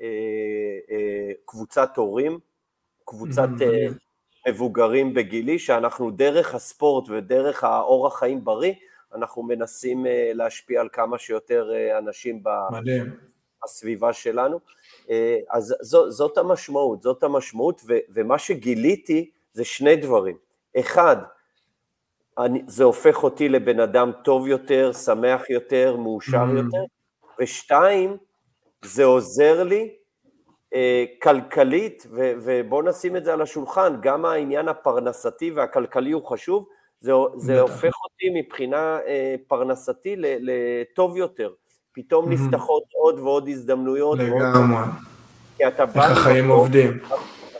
אה, אה, קבוצת הורים, קבוצת mm-hmm. מבוגרים בגילי, שאנחנו דרך הספורט ודרך האורח חיים בריא, אנחנו מנסים אה, להשפיע על כמה שיותר אה, אנשים בסביבה שלנו. אה, אז זו, זאת המשמעות, זאת המשמעות, ו, ומה שגיליתי זה שני דברים. אחד, אני, זה הופך אותי לבן אדם טוב יותר, שמח יותר, מאושר mm. יותר, ושתיים, זה עוזר לי כלכלית, ובואו נשים את זה על השולחן, גם העניין הפרנסתי והכלכלי הוא חשוב, זה, זה הופך אותי מבחינה אה, פרנסתי לטוב יותר. פתאום נפתחות עוד ועוד הזדמנויות. לגמרי. איך החיים עובדים.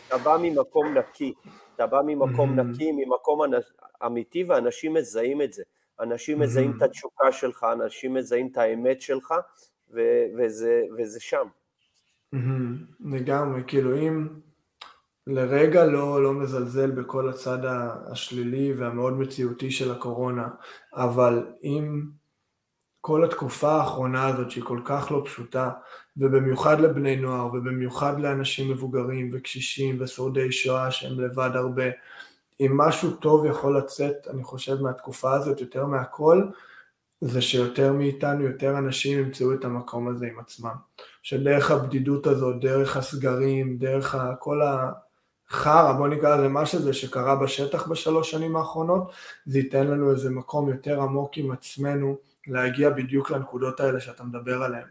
אתה בא ממקום נקי, אתה בא ממקום נקי, ממקום אמיתי, ואנשים מזהים את זה. אנשים מזהים את התשוקה שלך, אנשים מזהים את האמת שלך, וזה, וזה שם. לגמרי, כאילו אם לרגע לא, לא מזלזל בכל הצד השלילי והמאוד מציאותי של הקורונה, אבל אם כל התקופה האחרונה הזאת שהיא כל כך לא פשוטה, ובמיוחד לבני נוער, ובמיוחד לאנשים מבוגרים וקשישים ושורדי שואה שהם לבד הרבה, אם משהו טוב יכול לצאת, אני חושב, מהתקופה הזאת יותר מהכל, זה שיותר מאיתנו, יותר אנשים ימצאו את המקום הזה עם עצמם. שדרך הבדידות הזאת, דרך הסגרים, דרך כל החרא, בוא נקרא לזה מה שזה, שקרה בשטח בשלוש שנים האחרונות, זה ייתן לנו איזה מקום יותר עמוק עם עצמנו, להגיע בדיוק לנקודות האלה שאתה מדבר עליהן.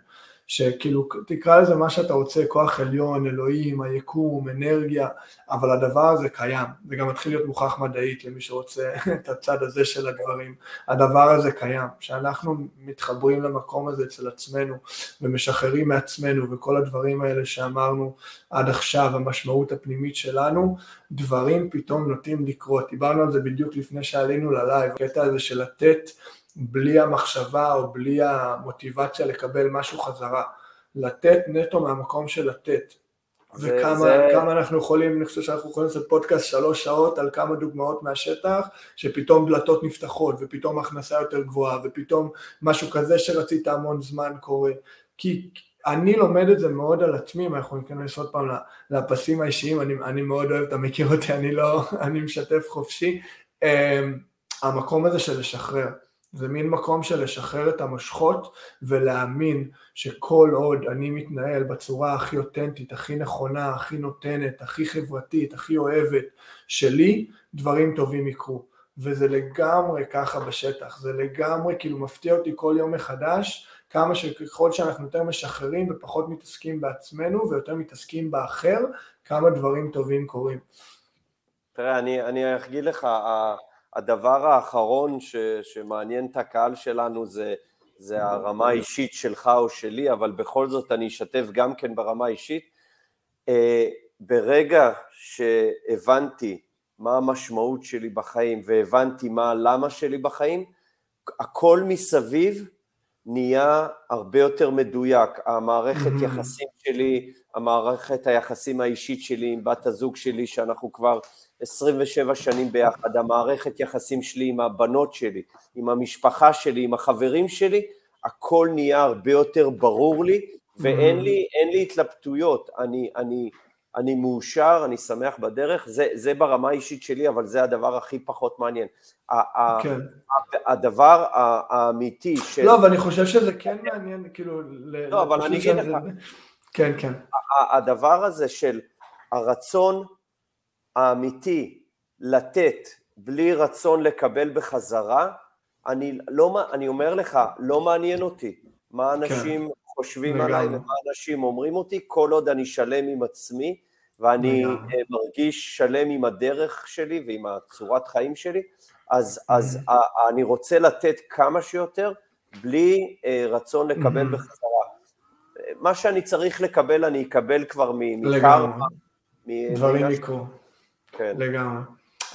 שכאילו תקרא לזה מה שאתה רוצה, כוח עליון, אלוהים, היקום, אנרגיה, אבל הדבר הזה קיים, זה גם מתחיל להיות מוכח מדעית למי שרוצה את הצד הזה של הדברים, הדבר הזה קיים, שאנחנו מתחברים למקום הזה אצל עצמנו ומשחררים מעצמנו וכל הדברים האלה שאמרנו עד עכשיו, המשמעות הפנימית שלנו, דברים פתאום נוטים לקרות, דיברנו על זה בדיוק לפני שעלינו ללייב, הקטע הזה של לתת בלי המחשבה או בלי המוטיבציה לקבל משהו חזרה. לתת נטו מהמקום של לתת. וכמה זה... כמה אנחנו יכולים, אני חושב שאנחנו יכולים לעשות פודקאסט שלוש שעות על כמה דוגמאות מהשטח, שפתאום דלתות נפתחות, ופתאום הכנסה יותר גבוהה, ופתאום משהו כזה שרצית המון זמן קורה. כי אני לומד את זה מאוד על עצמי, אם אנחנו ניכנס עוד פעם לפסים האישיים, אני, אני מאוד אוהב, אתה מכיר אותי, אני לא, אני משתף חופשי. Um, המקום הזה של לשחרר. זה מין מקום של לשחרר את המושכות ולהאמין שכל עוד אני מתנהל בצורה הכי אותנטית, הכי נכונה, הכי נותנת, הכי חברתית, הכי אוהבת שלי, דברים טובים יקרו. וזה לגמרי ככה בשטח, זה לגמרי כאילו מפתיע אותי כל יום מחדש, כמה שככל שאנחנו יותר משחררים ופחות מתעסקים בעצמנו ויותר מתעסקים באחר, כמה דברים טובים קורים. תראה, אני, אני אגיד לך, הדבר האחרון ש, שמעניין את הקהל שלנו זה, זה הרמה האישית שלך או שלי, אבל בכל זאת אני אשתף גם כן ברמה האישית. אה, ברגע שהבנתי מה המשמעות שלי בחיים והבנתי מה הלמה שלי בחיים, הכל מסביב נהיה הרבה יותר מדויק. המערכת יחסים שלי, המערכת היחסים האישית שלי עם בת הזוג שלי, שאנחנו כבר 27 שנים ביחד, המערכת יחסים שלי עם הבנות שלי, עם המשפחה שלי, עם החברים שלי, הכל נהיה הרבה יותר ברור לי, ואין לי, לי התלבטויות. אני, אני, אני מאושר, אני שמח בדרך, זה, זה ברמה האישית שלי, אבל זה הדבר הכי פחות מעניין. כן. הדבר האמיתי של... לא, אבל אני חושב שזה כן מעניין, כאילו... לא, אבל אני אגיד לך... כן, כן. הדבר הזה של הרצון האמיתי לתת בלי רצון לקבל בחזרה, אני, לא, אני אומר לך, לא מעניין אותי מה אנשים כן. חושבים עליי ומה אנשים אומרים אותי, כל עוד אני שלם עם עצמי ואני לגמרי. אה, מרגיש שלם עם הדרך שלי ועם הצורת חיים שלי, אז, אז mm-hmm. אני רוצה לתת כמה שיותר בלי אה, רצון לקבל mm-hmm. בחזרה. מה שאני צריך לקבל אני אקבל כבר מקרמה. דברים יקרו. כן. לגמרי.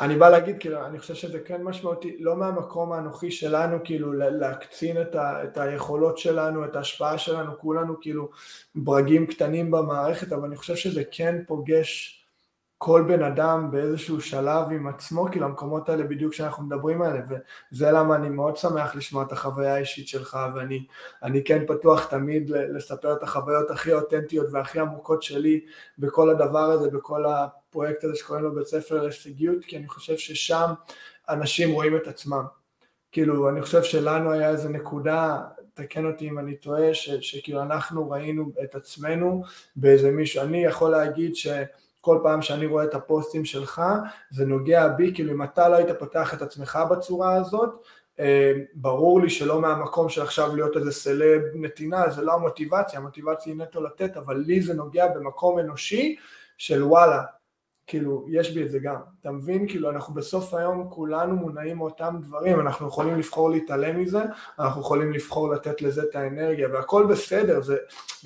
אני בא להגיד, כאילו, אני חושב שזה כן משמעותי, לא מהמקום האנוכי שלנו, כאילו, להקצין את, ה, את היכולות שלנו, את ההשפעה שלנו, כולנו כאילו ברגים קטנים במערכת, אבל אני חושב שזה כן פוגש כל בן אדם באיזשהו שלב עם עצמו, כאילו המקומות האלה בדיוק שאנחנו מדברים עליהם, וזה למה אני מאוד שמח לשמוע את החוויה האישית שלך, ואני כן פתוח תמיד לספר את החוויות הכי אותנטיות והכי עמוקות שלי בכל הדבר הזה, בכל הפרויקט הזה שקוראים לו בית ספר להישגיות, כי אני חושב ששם אנשים רואים את עצמם. כאילו, אני חושב שלנו היה איזה נקודה, תקן אותי אם אני טועה, שכאילו אנחנו ראינו את עצמנו באיזה מישהו, אני יכול להגיד ש... כל פעם שאני רואה את הפוסטים שלך, זה נוגע בי, כאילו אם אתה לא היית פותח את עצמך בצורה הזאת, אה, ברור לי שלא מהמקום של עכשיו להיות איזה סלב נתינה, זה לא המוטיבציה, המוטיבציה היא נטו לתת, אבל לי זה נוגע במקום אנושי של וואלה, כאילו, יש בי את זה גם, אתה מבין? כאילו, אנחנו בסוף היום כולנו מונעים מאותם דברים, אנחנו יכולים לבחור להתעלם מזה, אנחנו יכולים לבחור לתת לזה את האנרגיה, והכל בסדר, זה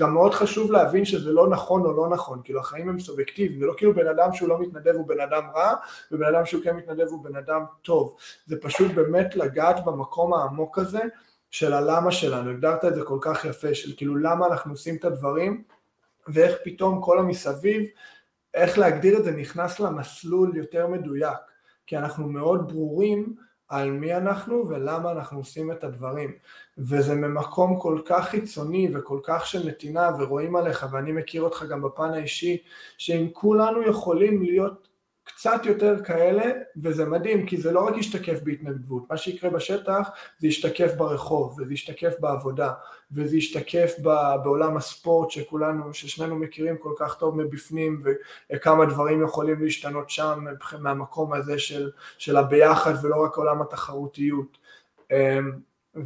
גם מאוד חשוב להבין שזה לא נכון או לא נכון, כאילו, החיים הם סובייקטיביים, זה לא כאילו בן אדם שהוא לא מתנדב הוא בן אדם רע, ובן אדם שהוא כן מתנדב הוא בן אדם טוב, זה פשוט באמת לגעת במקום העמוק הזה של הלמה שלנו, הגדרת את זה כל כך יפה, של כאילו למה אנחנו עושים את הדברים, ואיך פתאום כל המסביב איך להגדיר את זה נכנס למסלול יותר מדויק, כי אנחנו מאוד ברורים על מי אנחנו ולמה אנחנו עושים את הדברים, וזה ממקום כל כך חיצוני וכל כך של נתינה ורואים עליך, ואני מכיר אותך גם בפן האישי, שאם כולנו יכולים להיות קצת יותר כאלה, וזה מדהים, כי זה לא רק ישתקף בהתנדבות, מה שיקרה בשטח זה ישתקף ברחוב, וזה ישתקף בעבודה, וזה ישתקף בעולם הספורט שכולנו, ששנינו מכירים כל כך טוב מבפנים, וכמה דברים יכולים להשתנות שם מהמקום הזה של, של הביחד ולא רק עולם התחרותיות. אמ,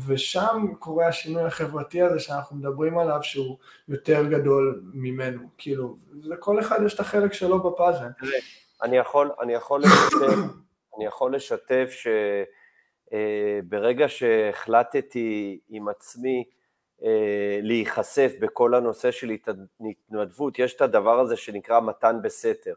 ושם קורה השינוי החברתי הזה שאנחנו מדברים עליו שהוא יותר גדול ממנו, כאילו, לכל אחד יש את החלק שלו בפאזל. אני יכול, אני יכול לשתף, אני יכול לשתף שברגע אה, שהחלטתי עם עצמי אה, להיחשף בכל הנושא של התנדבות, יש את הדבר הזה שנקרא מתן בסתר.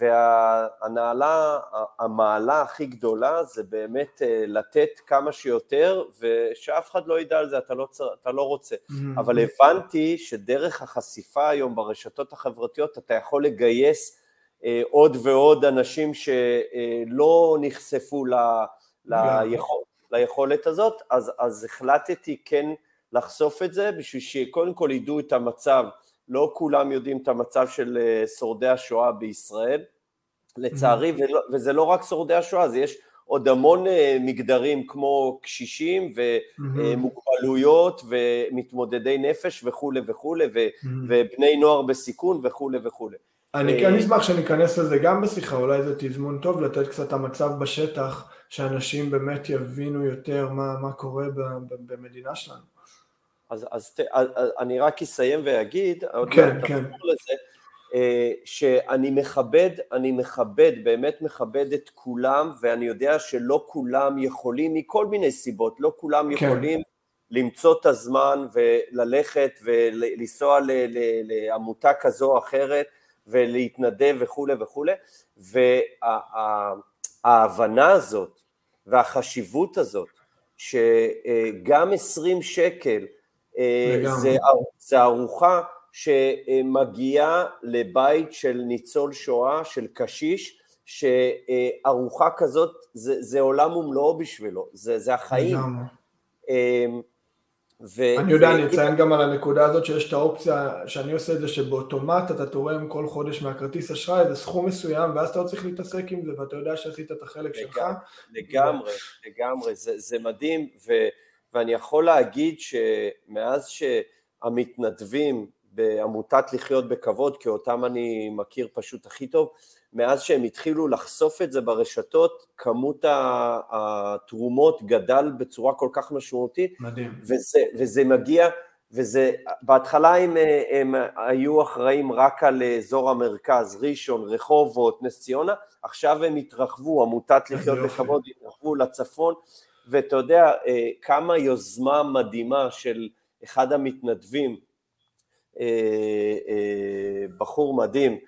והנעלה, המעלה הכי גדולה זה באמת לתת כמה שיותר ושאף אחד לא ידע על זה, אתה לא, אתה לא רוצה. Mm-hmm. אבל הבנתי שדרך החשיפה היום ברשתות החברתיות אתה יכול לגייס עוד ועוד אנשים שלא נחשפו ל, ליכול, ליכולת הזאת, אז, אז החלטתי כן לחשוף את זה בשביל שקודם כל ידעו את המצב לא כולם יודעים את המצב של אה, שורדי השואה בישראל, לצערי. ולא, וזה לא רק שורדי השואה, זה יש עוד המון אה, מגדרים כמו קשישים ומוגבלויות mm-hmm. ומתמודדי נפש וכולי וכולי. ובני נוער בסיכון וכולי וכולי. אני כן אשמח שניכנס לזה גם בשיחה, אולי זה תזמון טוב לתת קצת המצב בשטח, שאנשים באמת יבינו יותר מה, מה קורה במדינה שלנו. אז, אז, אז, אז אני רק אסיים ואגיד, כן, כן. לזה, אה, שאני מכבד, אני מכבד, באמת מכבד את כולם, ואני יודע שלא כולם יכולים, מכל מיני סיבות, לא כולם כן. יכולים למצוא את הזמן וללכת ולנסוע לעמותה כזו או אחרת ולהתנדב וכולי וכולי, וההבנה הזאת והחשיבות הזאת, שגם 20 שקל זה, זה ארוחה שמגיעה לבית של ניצול שואה, של קשיש, שארוחה כזאת זה, זה עולם ומלואו בשבילו, זה, זה החיים. אמ, ו... אני יודע, ו... אני אציין גם על הנקודה הזאת שיש את האופציה שאני עושה את זה שבאוטומט אתה תורם כל חודש מהכרטיס אשראי איזה סכום מסוים ואז אתה לא צריך להתעסק עם זה ואתה יודע שעשית את החלק לגמרי, שלך. לגמרי. לגמרי, זה, זה מדהים ו... ואני יכול להגיד שמאז שהמתנדבים בעמותת לחיות בכבוד, כי אותם אני מכיר פשוט הכי טוב, מאז שהם התחילו לחשוף את זה ברשתות, כמות התרומות גדל בצורה כל כך משמעותית. מדהים. וזה, וזה מגיע, וזה, בהתחלה הם, הם היו אחראים רק על אזור המרכז, ראשון, רחובות, נס ציונה, עכשיו הם התרחבו, עמותת לחיות בכבוד התרחבו לצפון, ואתה יודע אה, כמה יוזמה מדהימה של אחד המתנדבים, אה, אה, בחור מדהים,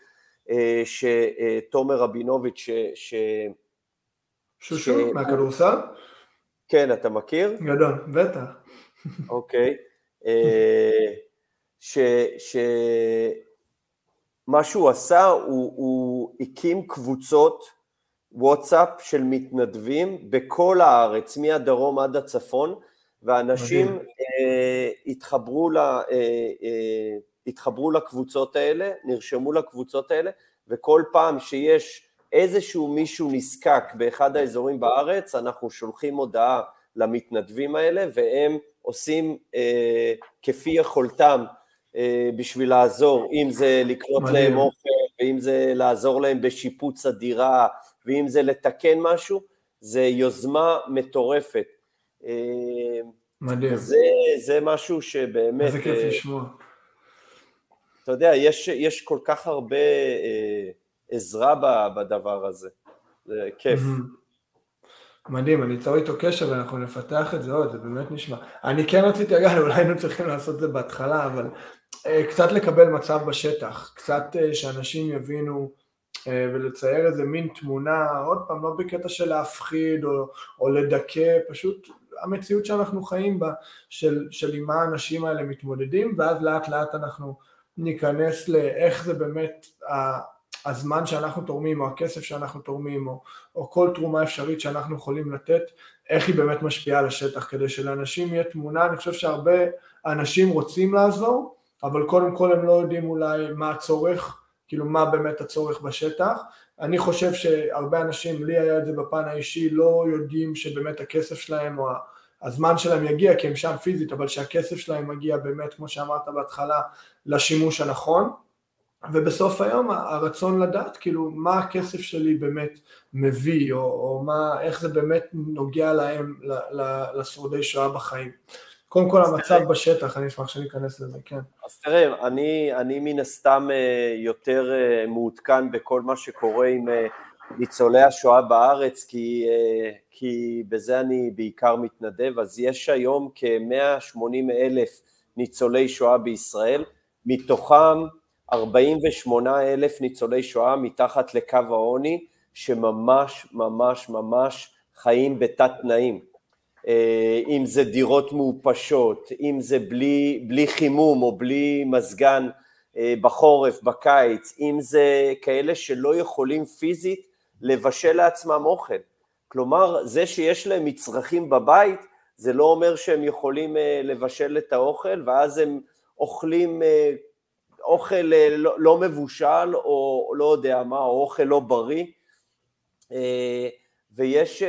שתומר רבינוביץ', ש... שושו, ש... מהכדורסל? כן, אתה מכיר? גדול, בטח. אוקיי. ש... ש... מה שהוא עשה, הוא, הוא הקים קבוצות וואטסאפ של מתנדבים בכל הארץ, מהדרום עד הצפון, ואנשים אה, התחברו, ל, אה, אה, התחברו לקבוצות האלה, נרשמו לקבוצות האלה, וכל פעם שיש איזשהו מישהו נזקק באחד האזורים בארץ, אנחנו שולחים הודעה למתנדבים האלה, והם עושים אה, כפי יכולתם אה, בשביל לעזור, אם זה לקנות להם אוכל, ואם זה לעזור להם בשיפוץ הדירה, ואם זה לתקן משהו, זה יוזמה מטורפת. אה, מדהים. זה, זה משהו שבאמת... איזה כיף אה, לשמוע. אתה יודע, יש, יש כל כך הרבה אה, עזרה בדבר הזה, זה כיף. מדהים, אני אצור איתו קשר ואנחנו נפתח את זה עוד, זה באמת נשמע. אני כן רציתי, אגב, אולי היינו צריכים לעשות את זה בהתחלה, אבל אה, קצת לקבל מצב בשטח, קצת אה, שאנשים יבינו ולצייר איזה מין תמונה, עוד פעם, לא בקטע של להפחיד או, או לדכא, פשוט המציאות שאנחנו חיים בה, של, של עם מה האנשים האלה מתמודדים, ואז לאט לאט אנחנו ניכנס לאיך זה באמת הזמן שאנחנו תורמים, או הכסף שאנחנו תורמים, או, או כל תרומה אפשרית שאנחנו יכולים לתת, איך היא באמת משפיעה על השטח, כדי שלאנשים יהיה תמונה, אני חושב שהרבה אנשים רוצים לעזור, אבל קודם כל הם לא יודעים אולי מה הצורך, כאילו מה באמת הצורך בשטח. אני חושב שהרבה אנשים, לי היה את זה בפן האישי, לא יודעים שבאמת הכסף שלהם או הזמן שלהם יגיע, כי הם שם פיזית, אבל שהכסף שלהם מגיע באמת, כמו שאמרת בהתחלה, לשימוש הנכון. ובסוף היום הרצון לדעת כאילו מה הכסף שלי באמת מביא, או, או מה, איך זה באמת נוגע להם, לשורדי שואה בחיים. קודם כל המצב בשטח, אני אשמח שניכנס לזה, כן. אז תראה, אני, אני מן הסתם אה, יותר אה, מעודכן בכל מה שקורה עם אה, ניצולי השואה בארץ, כי, כי בזה אני בעיקר מתנדב, אז יש היום כ-180 אלף ניצולי שואה בישראל, מתוכם 48 אלף ניצולי שואה מתחת לקו העוני, שממש ממש ממש חיים בתת תנאים. אה, אם זה דירות מעופשות, אם זה בלי, בלי חימום או בלי מזגן אה, בחורף, בקיץ, אם זה כאלה שלא יכולים פיזית לבשל לעצמם אוכל. כלומר, זה שיש להם מצרכים בבית, זה לא אומר שהם יכולים אה, לבשל את האוכל, ואז הם אוכלים אוכל לא, לא מבושל, או לא יודע מה, או אוכל לא בריא. ויש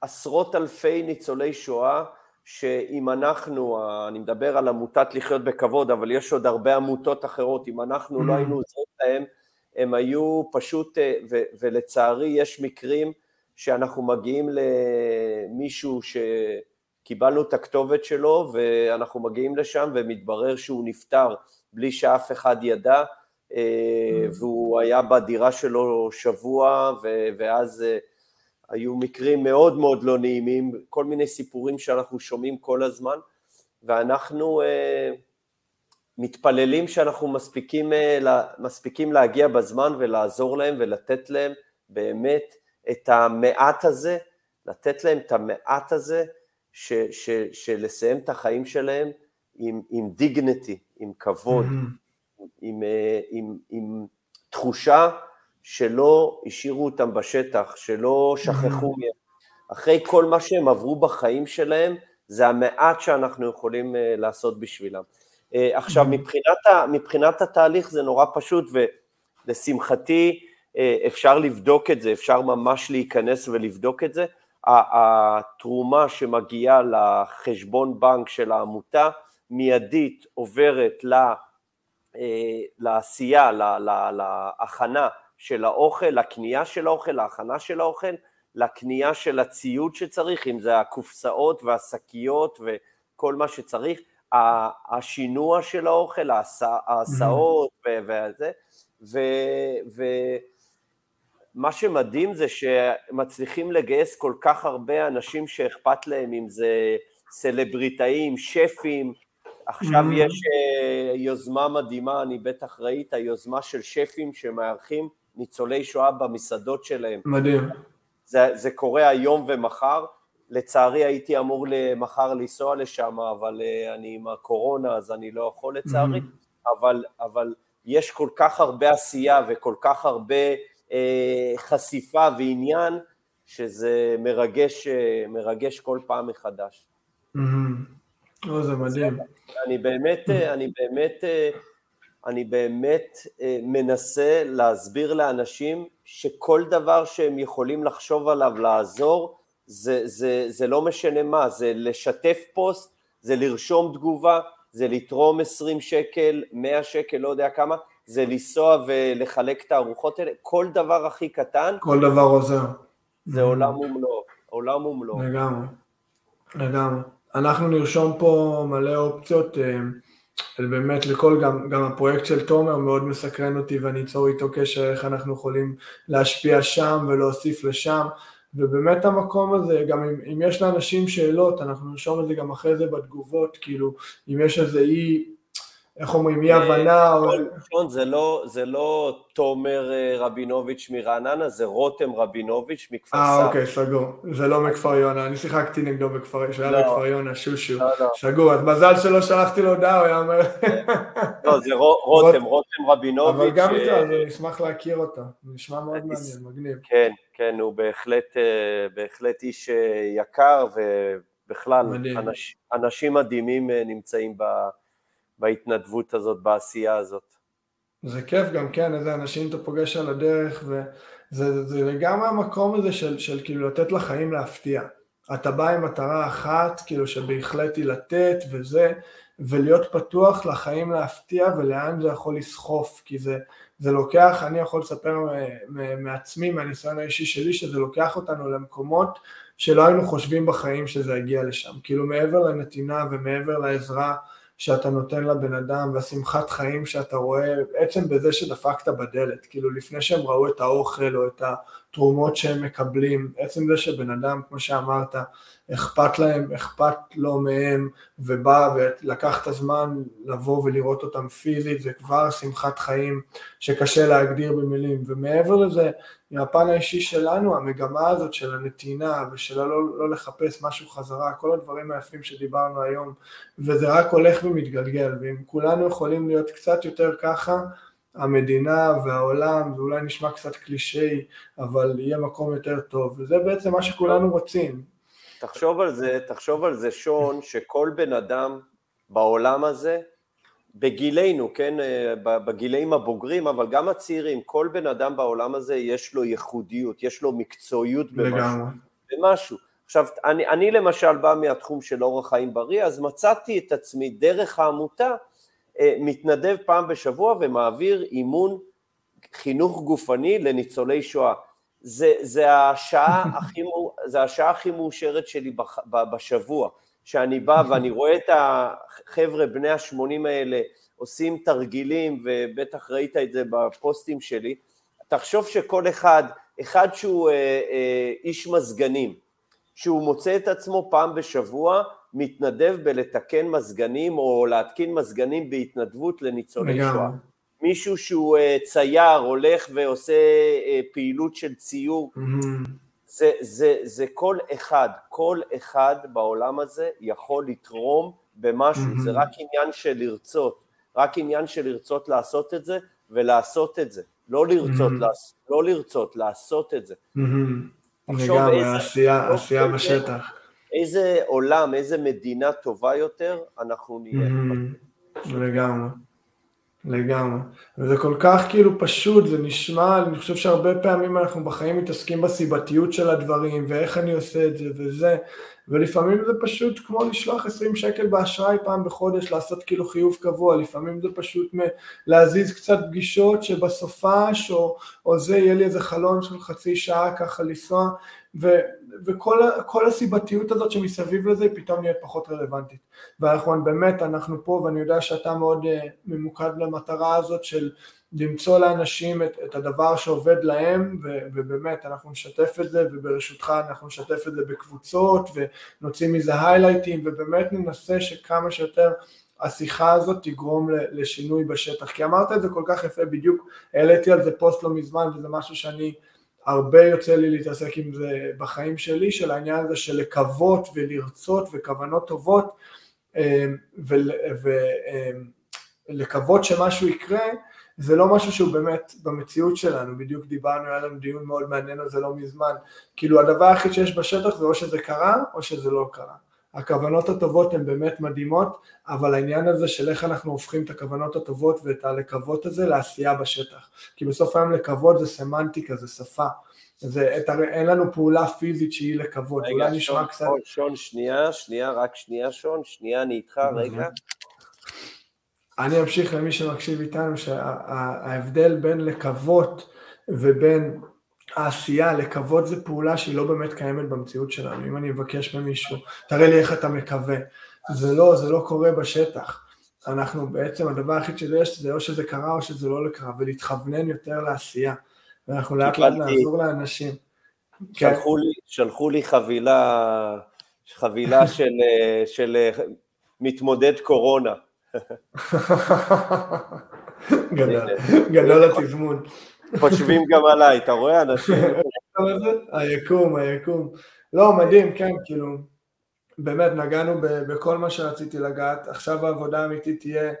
עשרות אלפי ניצולי שואה, שאם אנחנו, אני מדבר על עמותת לחיות בכבוד, אבל יש עוד הרבה עמותות אחרות, אם אנחנו לא mm. היינו עוזרים להם, הם היו פשוט, אה, ו, ולצערי יש מקרים שאנחנו מגיעים למישהו שקיבלנו את הכתובת שלו, ואנחנו מגיעים לשם ומתברר שהוא נפטר בלי שאף אחד ידע, אה, mm. והוא היה בדירה שלו שבוע, ואז אה, היו מקרים מאוד מאוד לא נעימים, כל מיני סיפורים שאנחנו שומעים כל הזמן, ואנחנו uh, מתפללים שאנחנו מספיקים, uh, מספיקים להגיע בזמן ולעזור להם ולתת להם באמת את המעט הזה, לתת להם את המעט הזה, ש, ש, של לסיים את החיים שלהם עם, עם דיגנטי, עם כבוד, mm-hmm. עם, uh, עם, עם תחושה שלא השאירו אותם בשטח, שלא שכחו מהם. אחרי כל מה שהם עברו בחיים שלהם, זה המעט שאנחנו יכולים אה, לעשות בשבילם. אה, עכשיו, מבחינת, ה, מבחינת התהליך זה נורא פשוט, ולשמחתי אה, אפשר לבדוק את זה, אפשר ממש להיכנס ולבדוק את זה. התרומה שמגיעה לחשבון בנק של העמותה מיידית עוברת לעשייה, להכנה של האוכל, לקנייה של האוכל, להכנה של האוכל, לקנייה של הציוד שצריך, אם זה הקופסאות והשקיות וכל מה שצריך, השינוע של האוכל, ההסעות וזה, ומה שמדהים זה שמצליחים לגייס כל כך הרבה אנשים שאכפת להם, אם זה סלבריטאים, שפים, עכשיו. יש uh, יוזמה מדהימה, אני בטח ראית, היוזמה של שפים שמארחים ניצולי שואה במסעדות שלהם. מדהים. זה, זה קורה היום ומחר, לצערי הייתי אמור מחר לנסוע לשם, אבל uh, אני עם הקורונה אז אני לא יכול לצערי, mm-hmm. אבל, אבל יש כל כך הרבה עשייה וכל כך הרבה uh, חשיפה ועניין, שזה מרגש, uh, מרגש כל פעם מחדש. Mm-hmm. או, זה מדהים. אני באמת, אני באמת אני באמת אה, מנסה להסביר לאנשים שכל דבר שהם יכולים לחשוב עליו לעזור, זה, זה, זה לא משנה מה, זה לשתף פוסט, זה לרשום תגובה, זה לתרום 20 שקל, 100 שקל, לא יודע כמה, זה לנסוע ולחלק את הארוחות האלה, כל דבר הכי קטן. כל דבר עוזר. זה עולם ומלואו, עולם ומלואו. לגמרי, לגמרי. אנחנו נרשום פה מלא אופציות. באמת לכל, גם, גם הפרויקט של תומר מאוד מסקרן אותי ואני אצור איתו קשר איך אנחנו יכולים להשפיע שם ולהוסיף לשם. ובאמת המקום הזה, גם אם, אם יש לאנשים שאלות, אנחנו נרשום את זה גם אחרי זה בתגובות, כאילו אם יש איזה אי איך אומרים, אי הבנה או... ראשון, זה לא, זה לא תומר אה, רבינוביץ' מרעננה, זה רותם רבינוביץ' מכפר סבא. אה, אוקיי, סגור. זה לא מכפר יונה, אני שיחקתי נגדו בכפר, שהיה לא. בכפר יונה, שושו. לא, לא. סגור, אז מזל שלא שלחתי לו הודעה, הוא היה אומר... לא, זה רותם, רותם רבינוביץ'. אבל גם איתו, אז אני אשמח להכיר אותו. נשמע מאוד מעניין, מגניב. כן, כן, הוא בהחלט, אה, בהחלט איש אה, יקר, ובכלל, אנשים מדהימים נמצאים ב... בהתנדבות הזאת, בעשייה הזאת. זה כיף גם, כן, איזה אנשים אתה פוגש על הדרך, וזה זה לגמרי המקום הזה של, של כאילו לתת לחיים להפתיע. אתה בא עם מטרה אחת, כאילו שבהחלט היא לתת וזה, ולהיות פתוח לחיים להפתיע ולאן זה יכול לסחוף, כי זה, זה לוקח, אני יכול לספר מעצמי, מהניסיון האישי שלי, שזה לוקח אותנו למקומות שלא היינו חושבים בחיים שזה יגיע לשם. כאילו מעבר לנתינה ומעבר לעזרה שאתה נותן לבן אדם והשמחת חיים שאתה רואה עצם בזה שדפקת בדלת, כאילו לפני שהם ראו את האוכל או את התרומות שהם מקבלים, עצם זה שבן אדם, כמו שאמרת, אכפת להם, אכפת לו מהם, ובא ולקח את הזמן לבוא ולראות אותם פיזית, זה כבר שמחת חיים שקשה להגדיר במילים. ומעבר לזה, מהפן האישי שלנו, המגמה הזאת של הנתינה ושל לא, לא לחפש משהו חזרה, כל הדברים היפים שדיברנו היום, וזה רק הולך ומתגלגל, ואם כולנו יכולים להיות קצת יותר ככה, המדינה והעולם, זה אולי נשמע קצת קלישאי, אבל יהיה מקום יותר טוב, וזה בעצם מה שכולנו רוצים. תחשוב על זה, תחשוב על זה, שון, שכל בן אדם בעולם הזה, בגילנו, כן, בגילאים הבוגרים, אבל גם הצעירים, כל בן אדם בעולם הזה יש לו ייחודיות, יש לו מקצועיות במשהו. במשהו. עכשיו, אני, אני למשל בא מהתחום של אורח חיים בריא, אז מצאתי את עצמי דרך העמותה אה, מתנדב פעם בשבוע ומעביר אימון חינוך גופני לניצולי שואה. זה, זה, השעה הכי, זה השעה הכי מאושרת שלי בשבוע, שאני בא ואני רואה את החבר'ה בני ה-80 האלה עושים תרגילים, ובטח ראית את זה בפוסטים שלי, תחשוב שכל אחד, אחד שהוא אה, אה, איש מזגנים, שהוא מוצא את עצמו פעם בשבוע מתנדב בלתקן מזגנים או להתקין מזגנים בהתנדבות לניצולי שואה. מישהו שהוא אה, צייר, הולך ועושה אה, פעילות של ציור. Mm-hmm. זה, זה, זה כל אחד, כל אחד בעולם הזה יכול לתרום במשהו, mm-hmm. זה רק עניין של לרצות, רק עניין של לרצות לעשות את זה ולעשות את זה, לא לרצות, mm-hmm. לעש, לא לרצות, לעשות את זה. Mm-hmm. לגמרי, עשייה, עשייה בשטח. איזה עולם, איזה מדינה טובה יותר אנחנו נהיה. לגמרי. לגמרי. וזה כל כך כאילו פשוט, זה נשמע, אני חושב שהרבה פעמים אנחנו בחיים מתעסקים בסיבתיות של הדברים, ואיך אני עושה את זה וזה, ולפעמים זה פשוט כמו לשלוח 20 שקל באשראי פעם בחודש, לעשות כאילו חיוב קבוע, לפעמים זה פשוט להזיז קצת פגישות שבסופש, או, או זה, יהיה לי איזה חלון של חצי שעה ככה לנסוע, ו, וכל הסיבתיות הזאת שמסביב לזה היא פתאום נהיית פחות רלוונטית. ואנחנו באמת, אנחנו פה, ואני יודע שאתה מאוד uh, ממוקד למטרה הזאת של למצוא לאנשים את, את הדבר שעובד להם, ו, ובאמת אנחנו נשתף את זה, וברשותך אנחנו נשתף את זה בקבוצות, ונוציא מזה היילייטים, ובאמת ננסה שכמה שיותר השיחה הזאת תגרום לשינוי בשטח. כי אמרת את זה כל כך יפה, בדיוק העליתי על זה פוסט לא מזמן, וזה משהו שאני הרבה יוצא לי להתעסק עם זה בחיים שלי, של העניין הזה של לקוות ולרצות וכוונות טובות אה, ולקוות שמשהו יקרה, זה לא משהו שהוא באמת במציאות שלנו, בדיוק דיברנו, היה לנו דיון מאוד מעניין על זה לא מזמן, כאילו הדבר היחיד שיש בשטח זה או שזה קרה או שזה לא קרה. הכוונות הטובות הן באמת מדהימות, אבל העניין הזה של איך אנחנו הופכים את הכוונות הטובות ואת הלקוות הזה לעשייה בשטח. כי בסוף היום לקוות זה סמנטיקה, זה שפה. זה, את, אין לנו פעולה פיזית שהיא לקוות, אולי נשמע קצת... רגע, שון, שנייה, שנייה, רק שנייה שון, שנייה, אני איתך, רגע. אני אמשיך למי שמקשיב איתנו, שההבדל בין לקוות ובין העשייה, לקוות זה פעולה שהיא לא באמת קיימת במציאות שלנו. אם אני אבקש ממישהו, תראה לי איך אתה מקווה. זה לא, זה לא קורה בשטח. אנחנו בעצם, הדבר היחיד שיש זה או שזה קרה או שזה לא קרה, ולהתכוונן יותר לעשייה. ואנחנו לאט לאט נעזור לאנשים. שלחו לי, שלחו לי חבילה, חבילה של, של מתמודד קורונה. גדול, התזמון. חושבים גם עליי, אתה רואה אנשים? היקום, היקום. לא, מדהים, כן, כאילו, באמת נגענו בכל מה שרציתי לגעת, עכשיו העבודה האמיתית תהיה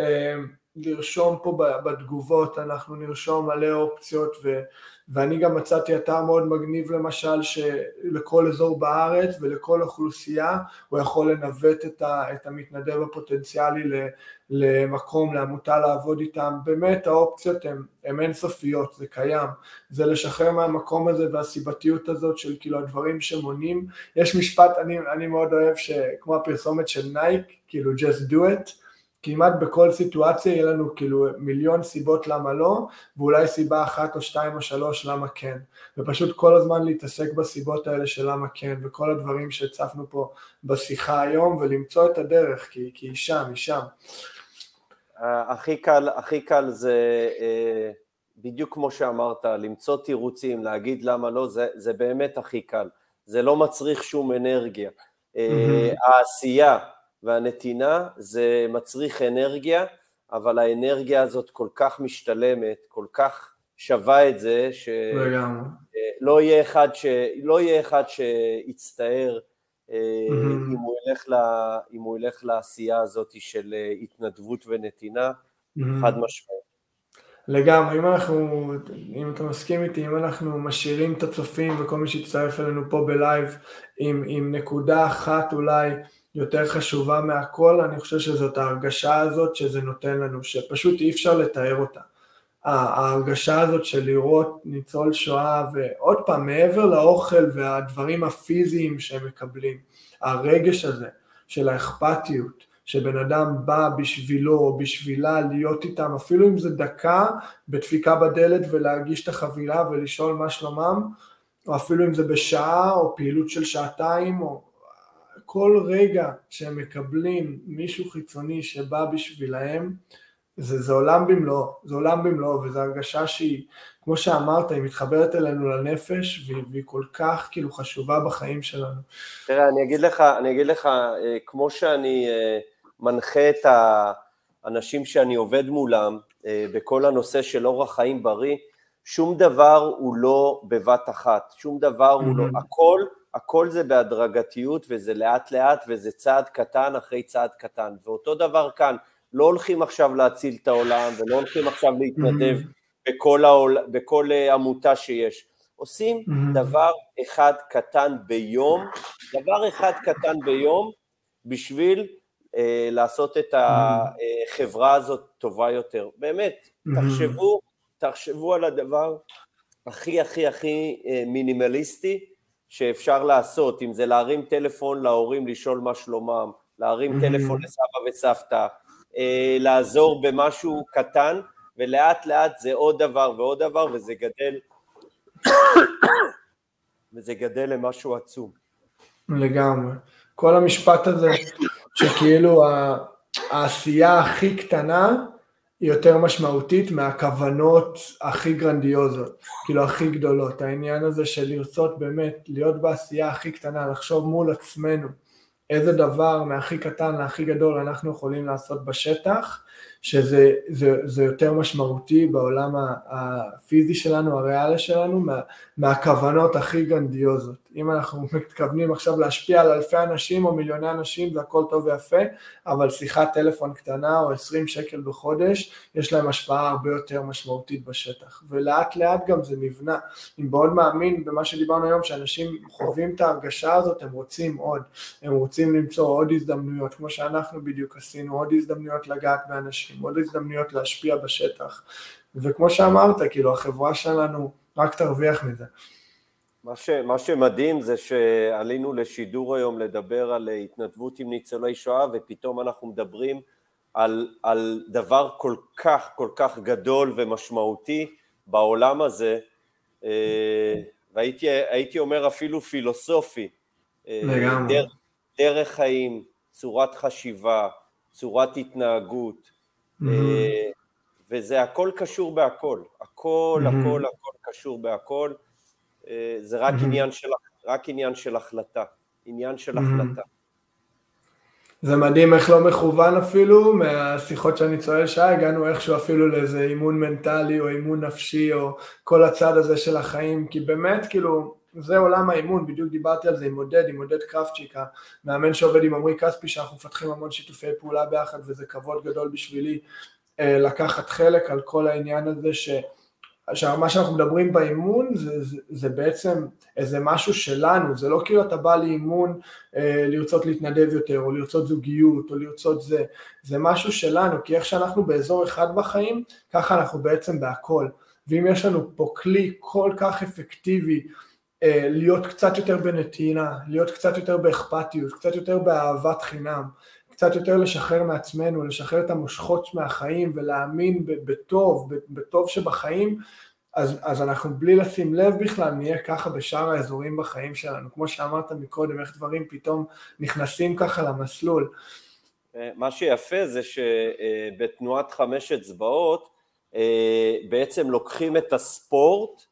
אה, לרשום פה בתגובות, אנחנו נרשום מלא אופציות ו, ואני גם מצאתי אתר מאוד מגניב למשל שלכל אזור בארץ ולכל אוכלוסייה הוא יכול לנווט את, ה, את המתנדב הפוטנציאלי למקום, לעמותה לעבוד איתם, באמת האופציות הן אינסופיות, זה קיים, זה לשחרר מהמקום הזה והסיבתיות הזאת של כאילו הדברים שמונים, יש משפט, אני, אני מאוד אוהב שכמו הפרסומת של נייק, כאילו just do it, כמעט בכל סיטואציה יהיה לנו כאילו מיליון סיבות למה לא, ואולי סיבה אחת או שתיים או שלוש למה כן. ופשוט כל הזמן להתעסק בסיבות האלה של למה כן, וכל הדברים שהצפנו פה בשיחה היום, ולמצוא את הדרך, כי, כי היא שם, היא שם. הכי קל, הכי קל זה אה, בדיוק כמו שאמרת, למצוא תירוצים, להגיד למה לא, זה, זה באמת הכי קל. זה לא מצריך שום אנרגיה. Mm-hmm. העשייה והנתינה זה מצריך אנרגיה, אבל האנרגיה הזאת כל כך משתלמת, כל כך שווה את זה, שלא יהיה אחד, ש... לא יהיה אחד שיצטער mm-hmm. אם, הוא ילך ל... אם הוא ילך לעשייה הזאת של אה, התנדבות ונתינה, mm-hmm. חד משמעית. לגמרי, אם אנחנו, אם אתה מסכים איתי, אם אנחנו משאירים את הצופים וכל מי שיצטרף אלינו פה בלייב עם, עם נקודה אחת אולי יותר חשובה מהכל, אני חושב שזאת ההרגשה הזאת שזה נותן לנו, שפשוט אי אפשר לתאר אותה. ההרגשה הזאת של לראות ניצול שואה, ועוד פעם, מעבר לאוכל והדברים הפיזיים שהם מקבלים, הרגש הזה של האכפתיות, שבן אדם בא בשבילו או בשבילה להיות איתם, אפילו אם זה דקה בדפיקה בדלת ולהגיש את החבילה ולשאול מה שלומם, או אפילו אם זה בשעה או פעילות של שעתיים, או כל רגע שהם מקבלים מישהו חיצוני שבא בשבילהם, זה, זה עולם במלואו, זה עולם במלואו, וזו הרגשה שהיא, כמו שאמרת, היא מתחברת אלינו לנפש, והיא, והיא כל כך כאילו חשובה בחיים שלנו. תראה, אני אגיד לך, אני אגיד לך, אה, כמו שאני אה, מנחה את האנשים שאני עובד מולם אה, בכל הנושא של אורח חיים בריא, שום דבר הוא לא בבת אחת, שום דבר הוא לא, הכל, הכל זה בהדרגתיות וזה לאט לאט וזה צעד קטן אחרי צעד קטן, ואותו דבר כאן, לא הולכים עכשיו להציל את העולם ולא הולכים עכשיו להתנדב בכל, העול, בכל אה, עמותה שיש, עושים דבר אחד קטן ביום, דבר אחד קטן ביום בשביל אה, לעשות את החברה הזאת טובה יותר. באמת, תחשבו, תחשבו על הדבר הכי הכי הכי אה, מינימליסטי שאפשר לעשות, אם זה להרים טלפון להורים לשאול מה שלומם, להרים טלפון לסבא וסבתא, אה, לעזור במשהו קטן, ולאט לאט זה עוד דבר ועוד דבר, וזה גדל, וזה גדל למשהו עצום. לגמרי. כל המשפט הזה, שכאילו העשייה הכי קטנה היא יותר משמעותית מהכוונות הכי גרנדיוזות, כאילו הכי גדולות. העניין הזה של לרצות באמת להיות בעשייה הכי קטנה, לחשוב מול עצמנו איזה דבר מהכי קטן להכי גדול אנחנו יכולים לעשות בשטח, שזה זה, זה יותר משמעותי בעולם הפיזי שלנו, הריאלי שלנו, מה, מהכוונות הכי גרנדיוזות. אם אנחנו מתכוונים עכשיו להשפיע על אלפי אנשים או מיליוני אנשים זה הכל טוב ויפה, אבל שיחת טלפון קטנה או 20 שקל בחודש, יש להם השפעה הרבה יותר משמעותית בשטח. ולאט לאט גם זה נבנה. אני מאוד מאמין במה שדיברנו היום, שאנשים חווים את ההרגשה הזאת, הם רוצים עוד, הם רוצים למצוא עוד הזדמנויות, כמו שאנחנו בדיוק עשינו, עוד הזדמנויות לגעת באנשים, עוד הזדמנויות להשפיע בשטח. וכמו שאמרת, כאילו החברה שלנו רק תרוויח מזה. מה, ש, מה שמדהים זה שעלינו לשידור היום לדבר על התנדבות עם ניצולי שואה ופתאום אנחנו מדברים על, על דבר כל כך כל כך גדול ומשמעותי בעולם הזה אה, והייתי אומר אפילו פילוסופי אה, לגמרי. דרך, דרך חיים, צורת חשיבה, צורת התנהגות mm-hmm. וזה הכל קשור בהכל, הכל. הכל הכל קשור בהכל אה, זה רק, mm-hmm. עניין, של, רק עניין של החלטה, עניין של mm-hmm. החלטה. זה מדהים איך לא מכוון אפילו, מהשיחות שאני צועל שעה, הגענו איכשהו אפילו לאיזה אימון מנטלי או אימון נפשי או כל הצד הזה של החיים, כי באמת כאילו זה עולם האימון, בדיוק דיברתי על זה עם עודד, עם עודד קרפצ'יק, המאמן שעובד עם עמרי כספי, שאנחנו מפתחים המון שיתופי פעולה ביחד וזה כבוד גדול בשבילי אה, לקחת חלק על כל העניין הזה ש... עכשיו, מה שאנחנו מדברים באימון זה, זה, זה בעצם איזה משהו שלנו, זה לא כאילו אתה בא לאימון אה, לרצות להתנדב יותר, או לרצות זוגיות, או לרצות זה, זה משהו שלנו, כי איך שאנחנו באזור אחד בחיים, ככה אנחנו בעצם בהכל. ואם יש לנו פה כלי כל כך אפקטיבי, אה, להיות קצת יותר בנתינה, להיות קצת יותר באכפתיות, קצת יותר באהבת חינם, קצת יותר לשחרר מעצמנו, לשחרר את המושכות מהחיים ולהאמין בטוב, בטוב שבחיים, אז, אז אנחנו בלי לשים לב בכלל נהיה ככה בשאר האזורים בחיים שלנו, כמו שאמרת מקודם, איך דברים פתאום נכנסים ככה למסלול. מה שיפה זה שבתנועת חמש אצבעות אה, בעצם לוקחים את הספורט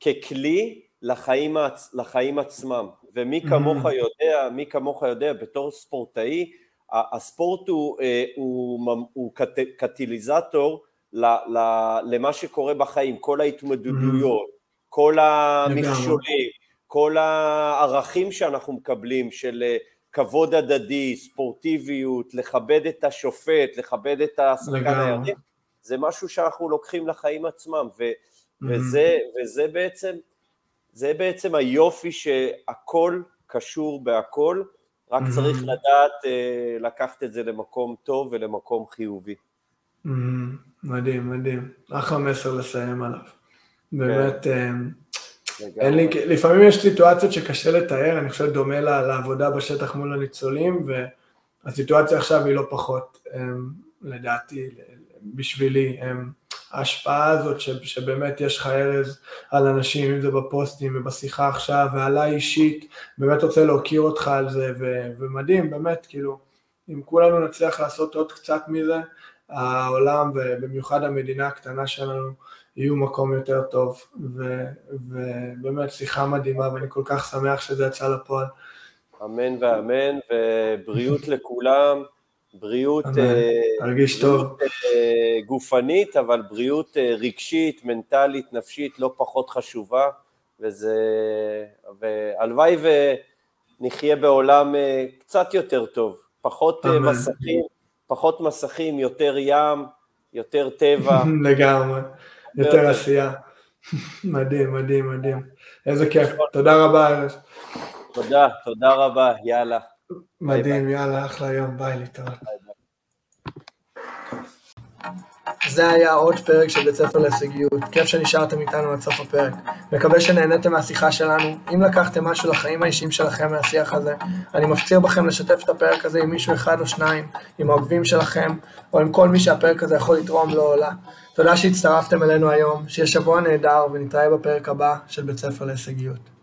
ככלי לחיים, לחיים עצמם, ומי כמוך יודע, מי כמוך יודע, בתור ספורטאי, הספורט הוא, אה, הוא, הוא, הוא קט, קטיליזטור למה שקורה בחיים, כל ההתמודדויות, כל המכשולים, כל הערכים שאנחנו מקבלים של אה, כבוד הדדי, ספורטיביות, לכבד את השופט, לכבד את השחקן היריב, זה משהו שאנחנו לוקחים לחיים עצמם, ו, וזה, וזה בעצם, זה בעצם היופי שהכל קשור בהכל, רק צריך לדעת uh, לקחת את זה למקום טוב ולמקום חיובי. מדהים, מדהים. אחלה מסר לסיים עליו. באמת, כן. אין לי, לפעמים יש סיטואציות שקשה לתאר, אני חושב דומה לעבודה בשטח מול הניצולים, והסיטואציה עכשיו היא לא פחות, לדעתי, בשבילי, ההשפעה הזאת שבאמת יש לך ארז על אנשים, אם זה בפוסטים ובשיחה עכשיו, ועליי אישית, באמת רוצה להוקיר אותך על זה, ו- ומדהים, באמת, כאילו, אם כולנו נצליח לעשות עוד קצת מזה, העולם ובמיוחד המדינה הקטנה שלנו יהיו מקום יותר טוב, ו- ובאמת שיחה מדהימה ואני כל כך שמח שזה יצא לפועל. אמן ואמן, ובריאות לכולם. בריאות, תרגיש טוב. בריאות אה, גופנית, אבל בריאות אה, רגשית, מנטלית, נפשית, לא פחות חשובה, וזה, והלוואי ונחיה בעולם אה, קצת יותר טוב, פחות אמן. מסכים, פחות מסכים, יותר ים, יותר טבע. לגמרי, יותר עשייה. מדהים, מדהים, מדהים. איזה כיף. תודה רבה, ארז. תודה, תודה רבה, יאללה. מדהים, יאללה, אחלה יום, ביי, להתראות. זה היה עוד פרק של בית ספר להישגיות, כיף שנשארתם איתנו עד סוף הפרק. מקווה שנהניתם מהשיחה שלנו. אם לקחתם משהו לחיים האישיים שלכם מהשיח הזה, אני מפציר בכם לשתף את הפרק הזה עם מישהו אחד או שניים, עם העוקבים שלכם, או עם כל מי שהפרק הזה יכול לתרום לו או לה. תודה שהצטרפתם אלינו היום, שיהיה שבוע נהדר, ונתראה בפרק הבא של בית ספר להישגיות.